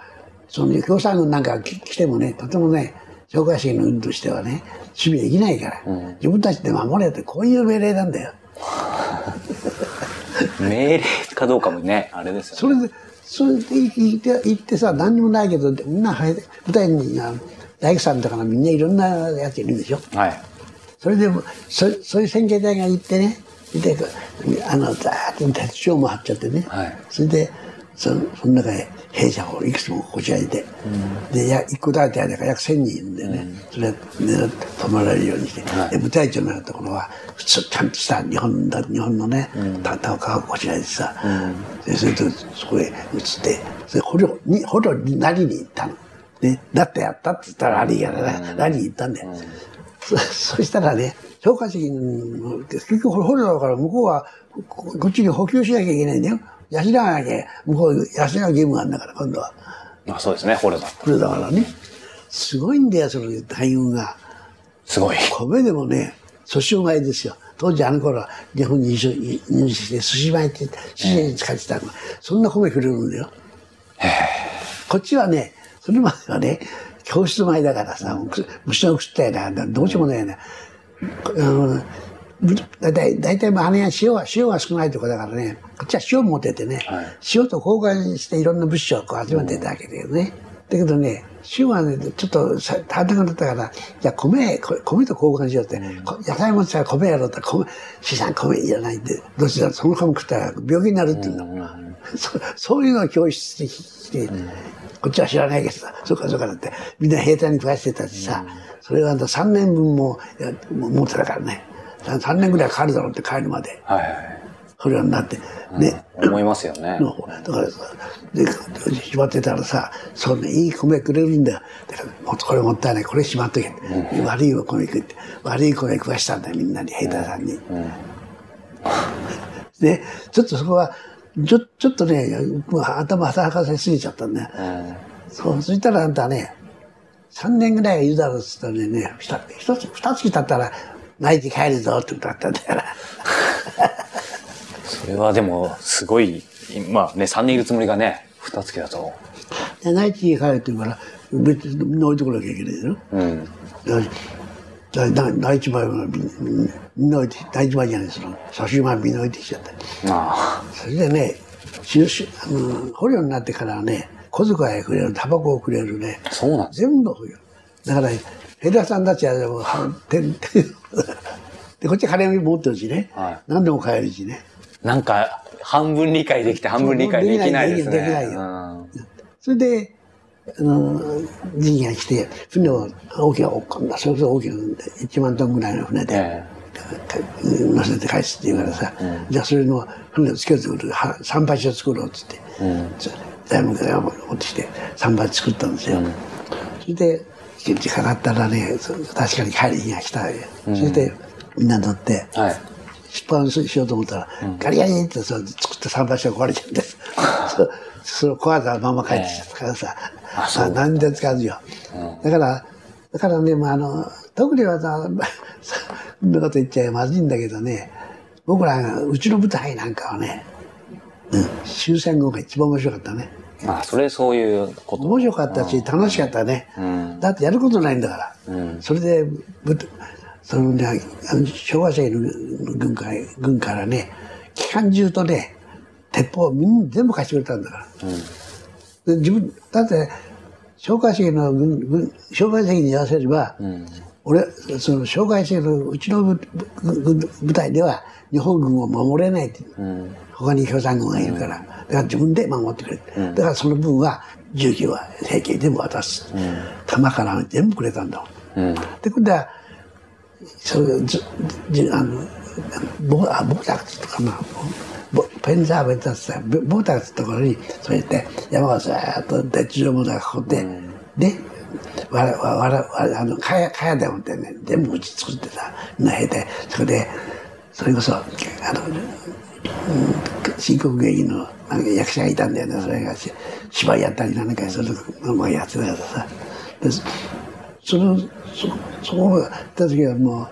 その、共産軍なんか来てもね、とてもね、紹介者の軍としてはね、守備できないから、自分たちで守れって、こういう命令なんだよ。[LAUGHS] 命令かどうかもね、あれですよね。それで、それで行って行ってさ、何にもないけど、みんな舞台に、大工さんとかみんないろんなやついるんでしょ。はい。それでも、そそういう選挙隊が行ってね、で、あの、ザーッと鉄章も張っちゃってね。はいそれで、そその中へ兵者をいくつもこちらにいて、で、や一個大隊だから約1000人いるんでね、それ狙って止まられるようにして、はい。で、部隊長になるところは、普通ちゃんとした日本だ、日本のね、たたをかこちらにさ、でそれとそこへ移って、それ捕虜に、捕虜になりに行ったの。ね、だってやったって言ったら悪いからな、なりに行ったんだよ。そ [LAUGHS] そしたらね、評価責任、結局捕虜だから向こうはここっちに補給しなきゃいけないんだよ。養わなきゃ、向こう養う義務があるんだから、今度は。あそうですね、捕虜だ。これだからね。すごいんだよ、その待遇が。すごい。米でもね、粗塩米ですよ。当時あの頃は日本に入手して寿司米って寿司に使ってたの。そんな米くれるんだよ。こっちはね、それまではね、教室米だからさ、虫の食ったよな、どうしようもないよな。あのだいたい、だいたいまあ姉は塩は、塩が少ないとこだからね、こっちは塩持っててね、はい。塩と交換していろんな物資をこう集めてたわけだよね。だけどね、塩はね、ちょっとさ足りなくなったから、じゃあ米、こ米と交換しようって、こ野菜持ってたら米やろうって、米、資産米いらないって、どうしたらその米食ったら病気になるって言うんだもん。[LAUGHS] そそういうのを教室で来て、こっちは知らないけどさ、そうかそうかだって、みんな兵隊に食わしてたしさ、それはあんた3年分も持ってたからね。3年ぐらいかかるだろうって帰るまで。はいはい。不良になって。ね。思いますよね。のだからさ、で、しまってたらさ、そんないい米くれるんだよ。だから、もっとこれもったいない、これしまっとけ。悪い米食って、悪い米食わしたんだよ、みんなに、兵隊さんに。で、ちょっとそこは、ちょ、ちょっとね、頭働かせすぎちゃったんだよ。そう、そしたらあんたね、3年ぐらいはいるだろうって言ったらね、一つ、二月経ったら、泣いて帰るぞってことだったんだよな。[LAUGHS] それはでも、すごい、まあね、3年いるつもりがね、二月だと。で、内地に帰るって言うから、別にみんな置いてこなきゃいけないよ。うん。だだ内地前はみんな置いて、内地前じゃないですよ。写真前みんな置いてきちゃった。あそれでね、収集あの捕虜になってからはね、小遣いくれる、タバコをくれるね、あ、そうなん全部捕虜。だから、ヘダさんたちはもう、はてんてん [LAUGHS] で、こっち金持ってるしね、は何でも買えるしね。なんか、半分理解できて半分理解できないですね。できないできうん。それで、あの、陣が来て、船を大きな、それこそ大きな、1万トンぐらいの船で、え乗せて返すって言うからさ、じゃあそれの船をつけてくる、は桟橋を作ろうっつって、材木材を持ってきて、桟橋作ったんですよ。それで、現地かかったらね、そ確かに帰り日が来たわけ、それで、みんな乗って、えはい。出版しようと思ったら、ガリガリってそう作った桟橋が壊れちゃって、[LAUGHS] そうそれを壊したまま帰ってきちゃったからさ、あそうあ何で使わずよ。だから、だからね、まあ、あの、特にはさ、そんなこと言っちゃまずいんだけどね、僕らが、うちの舞台なんかはね、うん、終戦後が一番面白かったね。まあ、それそういうこと。面白かったし、楽しかったね。んだってやることないんだから。それで、ぶそのね、昭和世の軍から軍からね、機関銃とね、鉄砲みんな全部貸してくれたんだから。で自分、だって、蒋介石の軍、軍蒋介石に言わせれば、俺、その蒋介石のうちの部隊では日本軍を守れないって、他に共産軍がいるから、だから自分で守ってくれる。だからその分は銃器は平均全部渡す。弾から全部くれたんだもん。で、今度は、そうずずあの、ボあボーターって言ったかな。ボペンザーベンタってボーターってところに、そうやって山がずーっと鉄条もがここで、で、わら、わら、わら、あの、かや、かやでもってね、全部うち作ってさ、みんな兵隊、それで、それこそ、あの、うん新国劇のなんか役者がいたんだよね、それがし芝居やったりなんか、それのまあやってたからさ。でその、そ、そこが行った時はもう、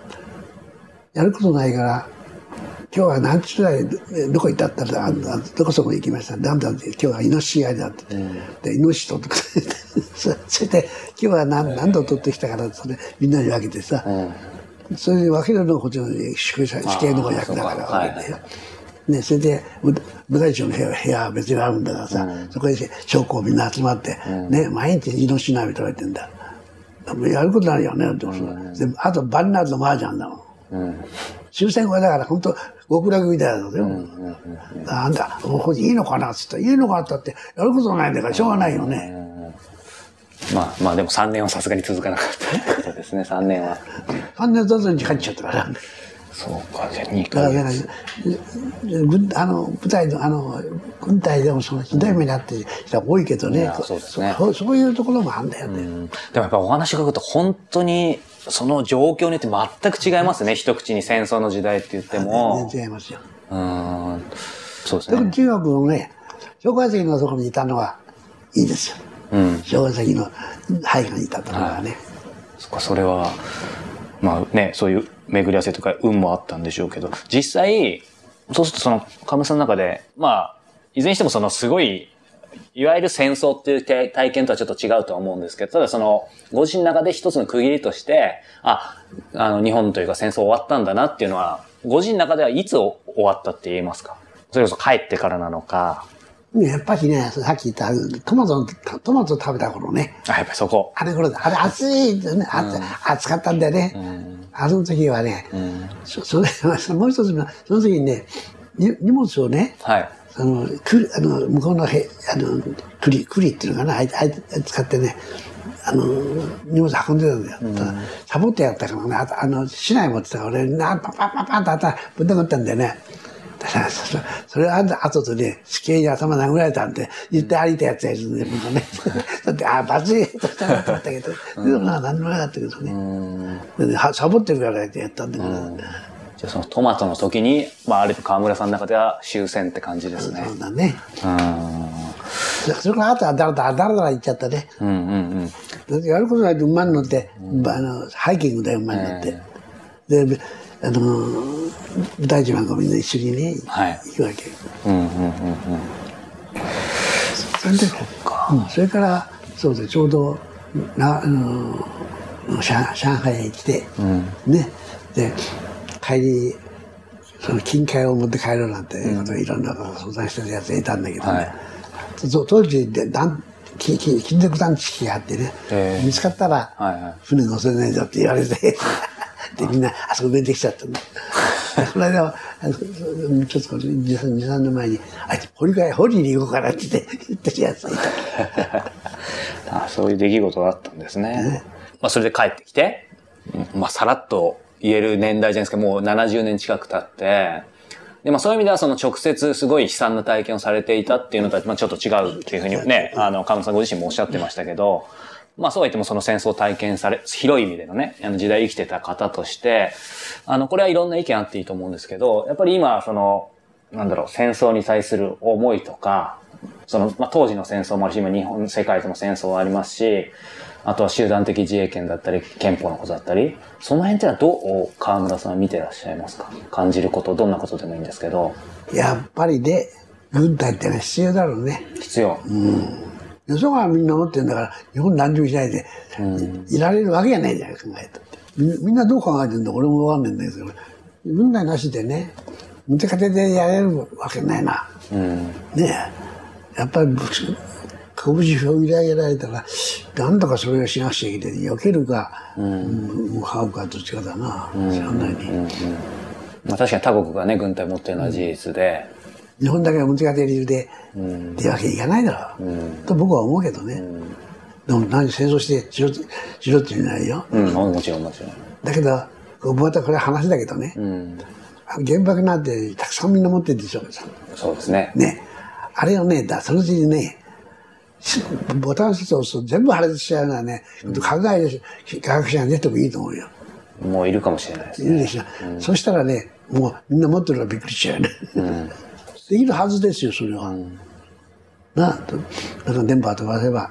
やることないから、今日は何時ぐらいどこ行ったったら、どこそこ行きました。なんだって、今日はイノシシ狩りだって。で、イノシシ取ってくれて、それで、今日は何何度取ってきたから、それみんなに分けてさ、それで分けるのがこっちの宿舎死刑の役だから分けてよ。ね、それで、部隊長の部屋部屋は別にあるんだからさ、そこで将校みんな集まって、ね、毎日イノシシ鍋食べてんだ。やることないよね、ってことであと晩になると麻雀だもん。終戦後はだから本当極楽みたいだよ。なんだ、これいいのかなっつったら、いいのかなって言って、やることないんだからしょうがないよね。まあ、まあでも3年はさすがに続かなかったってことですね、3年は。3年経つに帰っちゃったから。そうか、じゃあ2だからヶね月。軍あの部隊のあの軍隊でもそのひどい目にあってる人が多いけどねやそうですねそそういうところもあるんだよね、でもやっぱお話伺うと本当にその状況によって全く違いますね。一口に戦争の時代って言っても。全然違いますようーん。そうですね。特に中学のね蒋介石のところにいたのはいいですようん。蒋介石の配下にいたところはね、そっか、それは、まあね、そういう巡り合わせとか運もあったんでしょうけど、実際、そうするとその、カムさんの中で、まあ、いずれにしてもそのすごい、いわゆる戦争っていう体体験とはちょっと違うとは思うんですけど、ただその、ご自身の中で一つの区切りとして、あ、あの、日本というか戦争終わったんだなっていうのは、ご自身の中ではいつ終わったって言えますか？それこそ帰ってからなのか、ねやっぱりねさっき言ったトマトのトマト食べた頃ね。あ、やっぱりそこ。あれ頃だ。あれ暑いね。暑,、暑かったんだよね、あの時はね、そそれもう一つのその時にねに荷物をねはい。その、くあの、向こうのへ、あの、栗、栗っていうのかな、あいあい使ってね、あの、荷物運んでたんだよ。ただサボってやったからね、あとあの、市内持ってたから俺、な、パンパンパンパンと頭ぶん殴ったんだよね。だからそそれあんた後でね、死刑に頭殴られたんで、言って歩いたやつやるんで、僕ね。[LAUGHS] だって、あ、罰ゲーとしたなと思ったけど、でもな、何でもなかったけどね。サボってるからやったんだから。じゃあそのトマトの時に、まあある種川村さんの中では終戦って感じですね。そうだね。うん。それからあとはだらだらだらだら言っちゃったね。うんうんうん。だってやることないと馬に乗って、あの、ハイキングだよ、馬に乗って。で、あの、舞台自慢がみんな一緒にね、はい行くわけ。うんうんうんうん。それで、うんそれから、そうで、ちょうど、な、あの、上上海へ来て、ね、で、帰り、その金塊を持って帰ろうなんていろんなことを相談してるやつがいたんだけどね。はい当時で団金属探知機があってね、へえ見つかったら、はいはい船乗せないぞって言われて、[LAUGHS] で、みんなあそこ出てきちゃったんだ。[LAUGHS] この間は、ちょっと2、3 2 3年前に、あいつ、掘り替え、掘りに行こうかなって言ってるやつがいた。[LAUGHS] あそういう出来事があったんですね。まあそれで帰ってきて、うんまあさらっと言える年代じゃないですか、もう70年近く経って、で、まあそういう意味ではその直接すごい悲惨な体験をされていたっていうのとはまあちょっと違うっていうふうにね、あの、河村さんご自身もおっしゃってましたけど、まあそうは言ってもその戦争を体験され、広い意味でのね、あの時代生きてた方として、あの、これはいろんな意見あっていいと思うんですけど、やっぱり今、その、なんだろう、戦争に対する思いとか、その、まあ、当時の戦争もあるし、今日本、世界との戦争はありますし、あとは集団的自衛権だったり、憲法のことだったり、その辺ってのはどう河村さんは見てらっしゃいますか？感じること、どんなことでもいいんですけど、やっぱりね、軍隊ってのは必要だろうね。必要。よそがみんな持ってるんだから、日本何にもしないで、いられるわけがないじゃない、考えたって。みみんなどう考えてるんだ俺もわかんないんだけど、軍隊なしでね、無手勝てでやれるわけないな。うん。ねえ。やっぱり、拳を入れ上げられたら、なんとかそれをしなくちゃいけない。避けるか、うん、向かうかどっちかだな。知らないに。まあ確かに他国がね、軍隊持ってるのは事実で、日本だけが無手勝て理由で、ってわけにいかないだろう。と僕は思うけどね。でも何戦争してしろしろって言うないよ。うん、もちろんもちろん。だけど、またこれは話だけどね。原爆なんてたくさんみんな持ってるでしょ。そうですね。ね。あれをね、だそのうちにね、しボタン一つ押すと全部破裂しちゃうのはね、考える科学者が出てもいいと思うよ。もういるかもしれないですね。いるでしょ。そしたらね、もうみんな持ってるからびっくりしちゃうよね。できるはずですよ、それは。なあ、とだから電波を飛ばせば、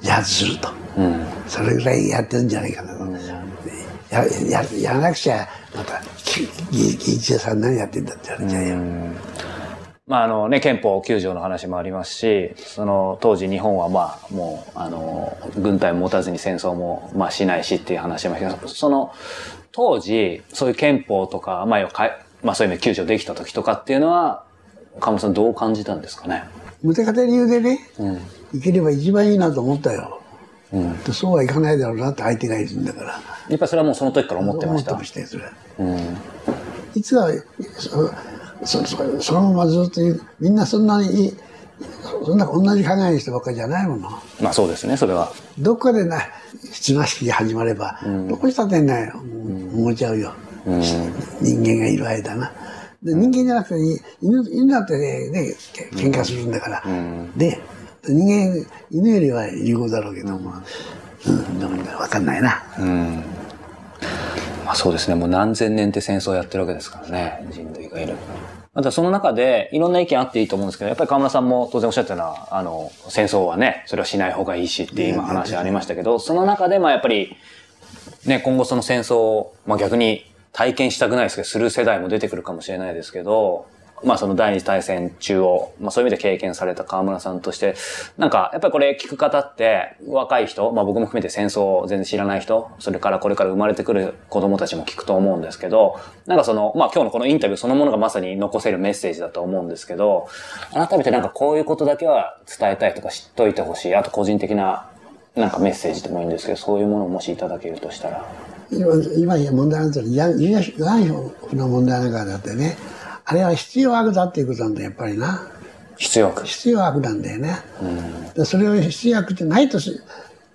自発すると。うん。それぐらいやってるんじゃないかなと。やややらなくちゃ、また、きぎ議事さん何やってんだって言われちゃうよ。まああのね、憲法9条の話もありますし、その当時日本はまあもう、あの、軍隊を持たずに戦争もまあしないしっていう話もありますけど、その当時、そういう憲法とか、まあまあそういう意味で9条できた時とかっていうのは、河村さんどう感じたんですかね？無手勝て理由でね、いければ一番いいなと思ったよ。うん。でそうはいかないだろうなって相手がいるんだから。やっぱりそれはもうその時から思ってました。思ってましたよ、それは。うん。いつは、そそそそのままずっとみんなそんなにいい、そんな同じ考えの人ばっかりじゃないもの。まあそうですね、それは。どっかでな、綱引きが始まれば、どこしたってね、思っちゃうよ。人間がいる間な。で人間じゃなくて犬、犬だってね、ね喧嘩するんだから。で、人間、犬よりは有効だろうけども、うん、でもねわかんないな。うん。まあそうですね、もう何千年って戦争やってるわけですからね、人類がいる。またその中でいろんな意見あっていいと思うんですけど、やっぱり河村さんも当然おっしゃったのは、あの、戦争はね、それはしない方がいいしって今話ありましたけど、その中でまあやっぱり、ね、今後その戦争を、まあ逆に体験したくないですけど、する世代も出てくるかもしれないですけど、まあその第二次大戦中を、まあそういう意味で経験された河村さんとして、なんかやっぱりこれ聞く方って若い人、まあ僕も含めて戦争を全然知らない人、それからこれから生まれてくる子供たちも聞くと思うんですけど、なんかその、まあ今日のこのインタビューそのものがまさに残せるメッセージだと思うんですけど、改めてなんかこういうことだけは伝えたいとか知っといてほしい、あと個人的ななんかメッセージでもいいんですけど、そういうものをもしいただけるとしたら。今、今問題なんですけど、慰安慰安婦の問題なんかだってね、あれは必要悪だっていうことなんだ、やっぱりな。必要悪。必要悪なんだよね。でそれを必要悪ってないとし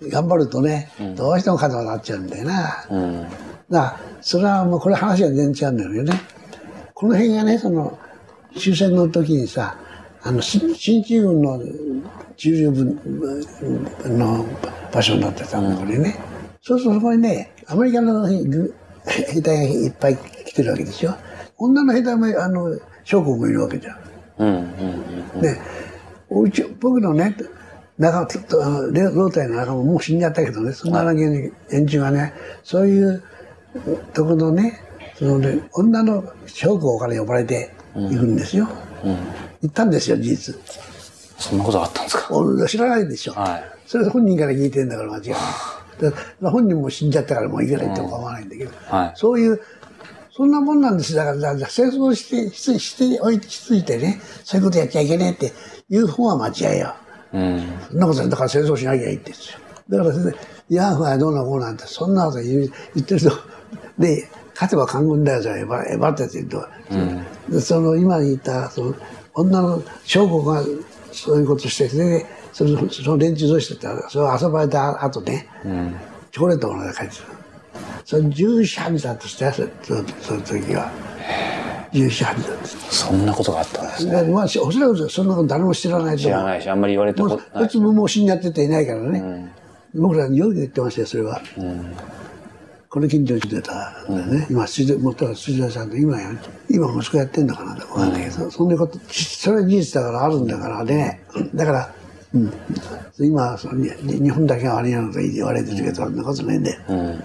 頑張るとね、どうしても肩が立っちゃうんだよな。うん。だから、それはもうこれ話は全然違うんだよね。この辺がね、その、終戦の時にさ、あの、し進駐軍の駐留分の場所になってたんだ、これね。そうするとそこにね、アメリカの軍 [LAUGHS] 兵隊がいっぱい来てるわけでしょ。女の兵隊も、あの、諸国もいるわけじゃん。うん。うん。で、うち、僕のね、仲ととあの仲間ももう死んじゃったけどね、そんな連中がね、そういうところのね、そのね、女の将校から呼ばれて行くんですよ。行ったんですよ、事実。そんなことあったんですか？俺知らないでしょ。はい。それ本人から聞いてんだから間違いない。で本人も死んじゃったからもう行けないっても構わないんだけど、はいそういう、そんなもんなんです。だから、だから戦争して、して、しておいて、しついてね、そういうことやっちゃいけねえっていう方は間違いよ。うん。そんなことだから戦争しなきゃいいって言うんですよ。だからそれで、ヤーフはどうのこうなんて、そんなこと言ってると、[LAUGHS] で、勝てば官軍だよ、じゃあ、えば、えばって言うと、でその、今言った、その、女の将校がそういうことして、それで、その、その連中としてたら、それを遊ばれた後ね、チョコレートをもらって帰ってくる。それ14半だとしたよ、その時は。14半だとしそんなことがあったんですね。まあ、おそらくそんなこと誰も知らないと。知らないし、あんまり言われたもうことないこい。つももう死んじゃってていないからね。僕らによく言ってましたよ、それは。この近所に住んでたんだよね。今、水田、元は水田さんと今や、今息子やってんのかなわかんないけど、そんなこと、それは事実だからあるんだからね。だから、うん。今、日本だけが悪いなと言われてるけど、そんなことないんだよ。うん。うん。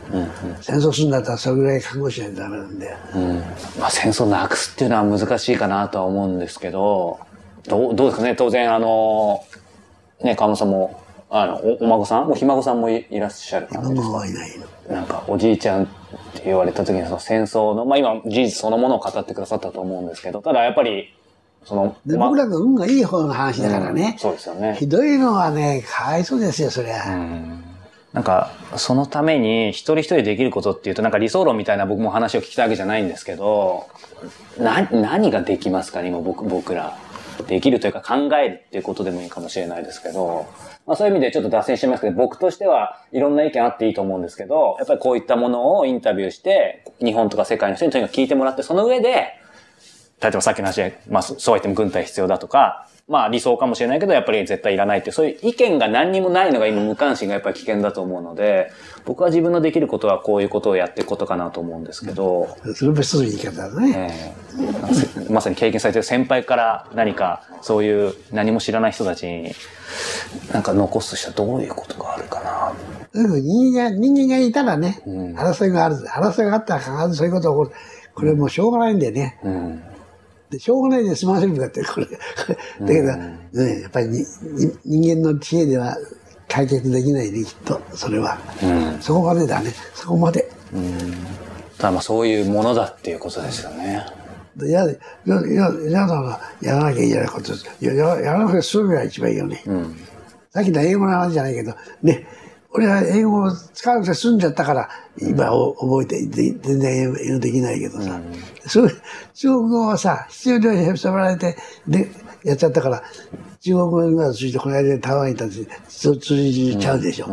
戦争するんだったらそれぐらい覚悟しないとダメなんだよ。うん。まあ戦争なくすっていうのは難しいかなとは思うんですけど、どう、どうですかね？当然あの、ね、川本さんも、あの、おお孫さん？もうひ孫さんもいいらっしゃるはいないの。なんか、おじいちゃんって言われた時に、その戦争の、まあ今、事実そのものを語ってくださったと思うんですけど、ただやっぱり、その、僕らが運がいい方の話だからね。そうですよね。ひどいのはね、かわいそうですよ、そりゃ。なんか、そのために一人一人できることっていうと、なんか理想論みたいな僕も話を聞きたいわけじゃないんですけど、な、何ができますかね、今僕、僕ら。できるというか考えるっていうことでもいいかもしれないですけど、まあそういう意味でちょっと脱線してますけど、僕としてはいろんな意見あっていいと思うんですけど、やっぱりこういったものをインタビューして、日本とか世界の人にとにかく聞いてもらって、その上で、例えばさっきの話で、まあ、そそうは言っても軍隊必要だとか、まあ理想かもしれないけど、やっぱり絶対いらないってそういう意見が何にもないのが今無関心がやっぱり危険だと思うので、僕は自分のできることはこういうことをやっていくことかなと思うんですけど、それも一つの言い方だね。えーまさに経験されてる先輩から何かそういう何も知らない人たちになんか残すとしたらどういうことがあるかな。人間が、人間がいたらね、争いがある。争いがあったら必ずそういうことが起こる。これもうしょうがないんだよね。うん。でしょうがないで済ませるんだって、これ。だけど、ね、やっぱりにに人間の知恵では解決できないね、きっと。それは。うん。そこまでだね。そこまで。ただまあそういうものだっていうことですよね。でや、や、や、やだな、やらなきゃいけないこと。や、ややらなくて済むが一番いいよね。うん。さっきの英語の話じゃないけど、ね、俺は英語を使わなくて済んじゃったから、今お覚えて、で全然英語できないけどさ、そういう中国語はさ、必要量に迫られて、で、やっちゃったから、中国語がついて、この間台湾に行ったって、通通じちゃうでしょ。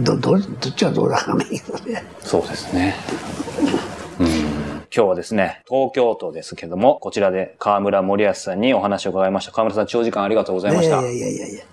ど、ど、どっちはどうだかね。そうですね。うん今日はですね、東京都ですけども、こちらで河村森康さんにお話を伺いました。河村さん、長時間ありがとうございました。いやいやいやいや。